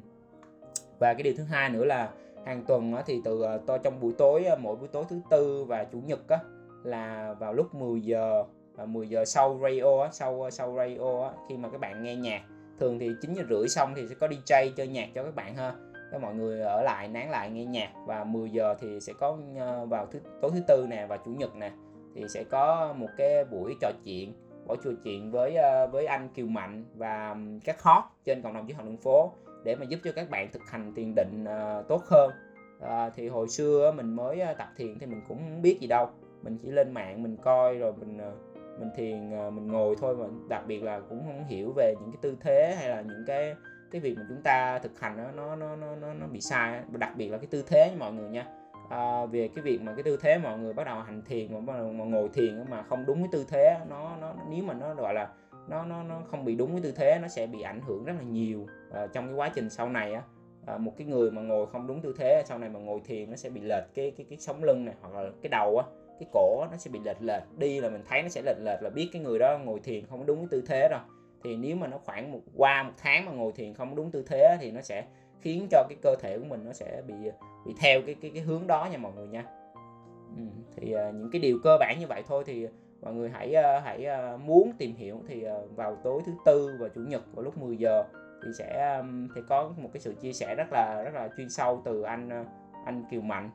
và cái điều thứ hai nữa là hàng tuần thì từ ờ, to trong buổi tối ờ, mỗi buổi tối thứ tư và chủ nhật á, là vào lúc 10 giờ và 10 giờ sau radio sau ờ, sau radio khi mà các bạn nghe nhạc. Thường thì 9 giờ rưỡi xong thì sẽ có DJ chơi nhạc cho các bạn ha cho mọi người ở lại nán lại nghe nhạc. Và 10 giờ thì sẽ có vào thứ tối thứ tư nè và chủ nhật nè thì sẽ có một cái buổi trò chuyện buổi trò chuyện với với anh Kiều Mạnh và các hot trên cộng đồng chữ học đường phố để mà giúp cho các bạn thực hành thiền định uh, tốt hơn. À, thì hồi xưa mình mới ờ, tập thiền thì mình cũng không biết gì đâu. Mình chỉ lên mạng mình coi rồi mình mình thiền mình ngồi thôi mà đặc biệt là cũng không hiểu về những cái tư thế hay là những cái cái việc mà chúng ta thực hành nó nó nó nó nó bị sai đặc biệt là cái tư thế mọi người nha. À, về cái việc mà cái tư thế mọi người bắt đầu hành thiền mà bắt đầu mà ngồi thiền mà không đúng cái tư thế nó nó nếu mà nó gọi là nó nó nó không bị đúng cái tư thế nó sẽ bị ảnh hưởng rất là nhiều à, trong cái quá trình sau này á. À, một cái người mà ngồi không đúng tư thế sau này mà ngồi thiền nó sẽ bị lệch cái cái cái sống lưng này hoặc là cái đầu á cái cổ nó sẽ bị lệch lệch. Đi là mình thấy nó sẽ lệch lệch là biết cái người đó ngồi thiền không đúng cái tư thế rồi. Thì nếu mà nó khoảng một qua một tháng mà ngồi thiền không đúng tư thế thì nó sẽ khiến cho cái cơ thể của mình nó sẽ bị bị theo cái cái cái hướng đó nha mọi người nha. Ừ, thì uh, những cái điều cơ bản như vậy thôi thì mọi người hãy ờ, hãy ờ, muốn tìm hiểu thì ờ, vào tối thứ tư và chủ nhật vào lúc 10 giờ thì sẽ thì có một cái sự chia sẻ rất là rất là chuyên sâu từ anh anh Kiều Mạnh.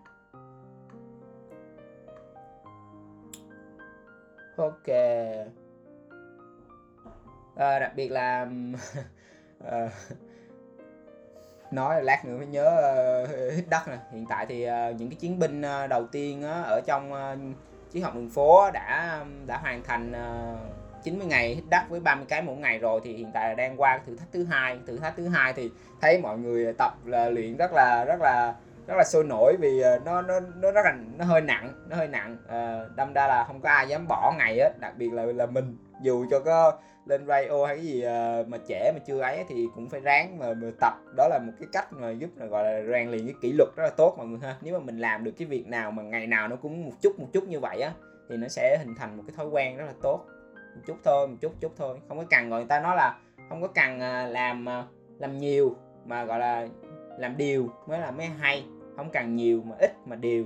Ok. À, đặc biệt là à, [LAUGHS] nói lát nữa mới nhớ uh, hít đất nè. Hiện tại thì uh, những cái chiến binh uh, đầu tiên uh, ở trong uh, chiếc học đường phố đã đã hoàn thành ờ, 90 ngày hít đất với 30 cái mỗi ngày rồi thì hiện tại là đang qua thử thách thứ hai. Thử thách thứ hai thì thấy mọi người tập là luyện rất là rất là rất là sôi nổi vì ờ, nó nó nó rất là nó hơi nặng nó hơi nặng. À, đâm ra là không có ai dám bỏ ngày hết đặc biệt là là mình dù cho có lên radio hay cái gì ờ, mà trẻ mà chưa ấy thì cũng phải ráng mà, mà tập. Đó là một cái cách mà giúp là gọi là rèn luyện cái kỷ luật rất là tốt mọi người ha. Nếu mà mình làm được cái việc nào mà ngày nào nó cũng một chút một chút như vậy á thì nó sẽ hình thành một cái thói quen rất là tốt. Một chút thôi một chút chút thôi. Không có cần người ta nói là không có cần ờ, làm ờ, làm nhiều mà gọi là làm điều mới là mới hay. Không cần nhiều mà ít mà điều.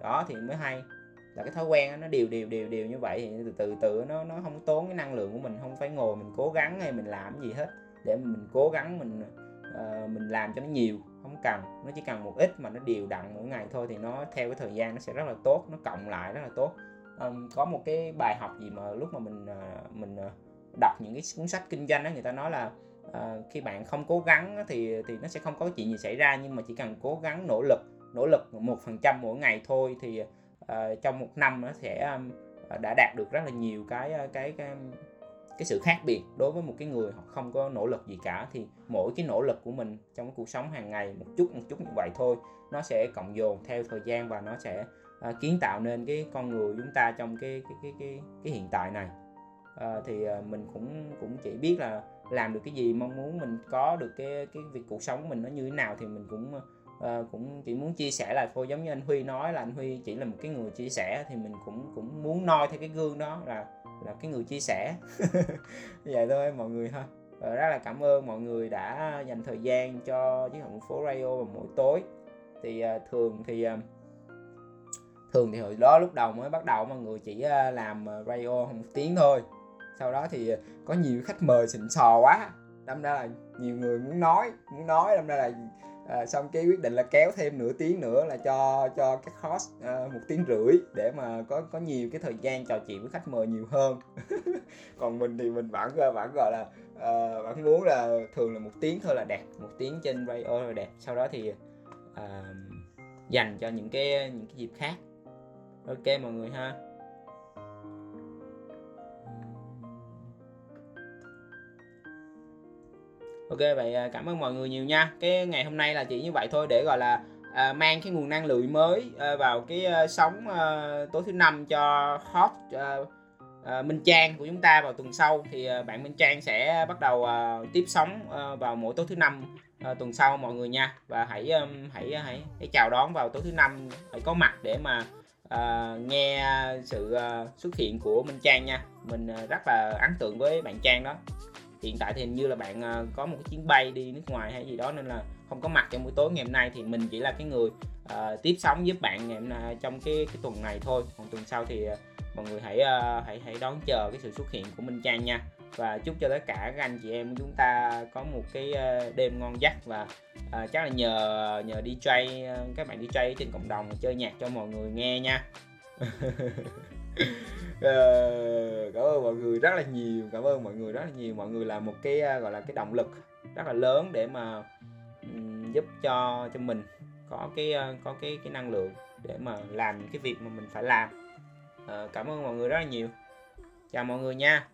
Đó thì mới hay là cái thói quen nó đều đều đều đều như vậy thì từ từ từ nó nó không tốn cái năng lượng của mình không phải ngồi mình cố gắng hay mình làm gì hết. Để mình cố gắng mình uh, mình làm cho nó nhiều không cần. Nó chỉ cần một ít mà nó đều đặn mỗi ngày thôi thì nó theo cái thời gian nó sẽ rất là tốt nó cộng lại rất là tốt. Um, có một cái bài học gì mà lúc mà mình uh, mình uh, đọc những cái cuốn sách kinh doanh đó người ta nói là uh, khi bạn không cố gắng thì thì nó sẽ không có chuyện gì xảy ra nhưng mà chỉ cần cố gắng nỗ lực nỗ lực một phần trăm mỗi ngày thôi thì uh, trong một năm nó sẽ ờ, đã đạt được rất là nhiều cái cái cái cái sự khác biệt đối với một cái người họ không có nỗ lực gì cả. Thì mỗi cái nỗ lực của mình trong cuộc sống hàng ngày một chút một chút như vậy thôi nó sẽ cộng dồn theo thời gian và nó sẽ uh, kiến tạo nên cái con người chúng ta trong cái cái cái cái, cái hiện tại này. Uh, thì uh, mình cũng cũng chỉ biết là làm được cái gì mong muốn mình có được cái cái việc cuộc sống của mình nó như thế nào thì mình cũng à, cũng chỉ muốn chia sẻ là thôi giống như anh Huy nói là anh Huy chỉ là một cái người chia sẻ thì mình cũng cũng muốn noi theo cái gương đó là là cái người chia sẻ. [LAUGHS] Vậy thôi mọi người ha. Và rất là cảm ơn mọi người đã dành thời gian cho chiếc hồng phố radio vào mỗi tối. Thì à, thường thì à, thường thì hồi đó lúc đầu mới bắt đầu mọi người chỉ à, làm radio một tiếng thôi. Sau đó thì có nhiều khách mời xịn sò quá đâm ra là nhiều người muốn nói muốn nói đâm ra là à, xong cái quyết định là kéo thêm nửa tiếng nữa là cho cho các host à, một tiếng rưỡi để mà có có nhiều cái thời gian trò chuyện với khách mời nhiều hơn. [LAUGHS] Còn mình thì mình vẫn à, vẫn gọi là à, vẫn muốn là thường là một tiếng thôi là đẹp một tiếng trên radio là đẹp. Sau đó thì à, dành cho những cái những cái dịp khác. Ok mọi người ha. Ok vậy à, cảm ơn mọi người nhiều nha. Cái ngày hôm nay là chỉ như vậy thôi để gọi là à, mang cái nguồn năng lượng mới à, vào cái à, sóng à, tối thứ năm cho hot à, à, Minh Trang của chúng ta vào tuần sau. Thì à, bạn Minh Trang sẽ bắt đầu à, tiếp sóng à, vào mỗi tối thứ năm à, tuần sau mọi người nha. Và hãy um, à, hãy hãy hãy chào đón vào tối thứ năm hãy có mặt để mà à, nghe sự à, xuất hiện của Minh Trang nha. Mình à, rất là ấn tượng với bạn Trang đó hiện tại thì hình như là bạn à, có một cái chuyến bay đi nước ngoài hay gì đó nên là không có mặt trong buổi tối ngày hôm nay thì mình chỉ là cái người uh, tiếp sóng giúp bạn ngày hôm nay à, trong cái cái tuần này thôi. Còn tuần sau thì uh, mọi người hãy uh, hãy hãy đón chờ cái sự xuất hiện của Minh Trang nha. Và chúc cho tất cả các anh chị em chúng ta có một cái đêm ngon giấc và uh, chắc là nhờ nhờ DJ các bạn DJ trên cộng đồng chơi nhạc cho mọi người nghe nha. [LAUGHS] uh, cảm ơn mọi người rất là nhiều cảm ơn mọi người rất là nhiều. Mọi người là một cái uh, gọi là cái động lực rất là lớn để mà um, giúp cho cho mình có cái uh, có cái cái năng lượng để mà làm những cái việc mà mình phải làm. Uh, cảm ơn mọi người rất là nhiều. Chào mọi người nha.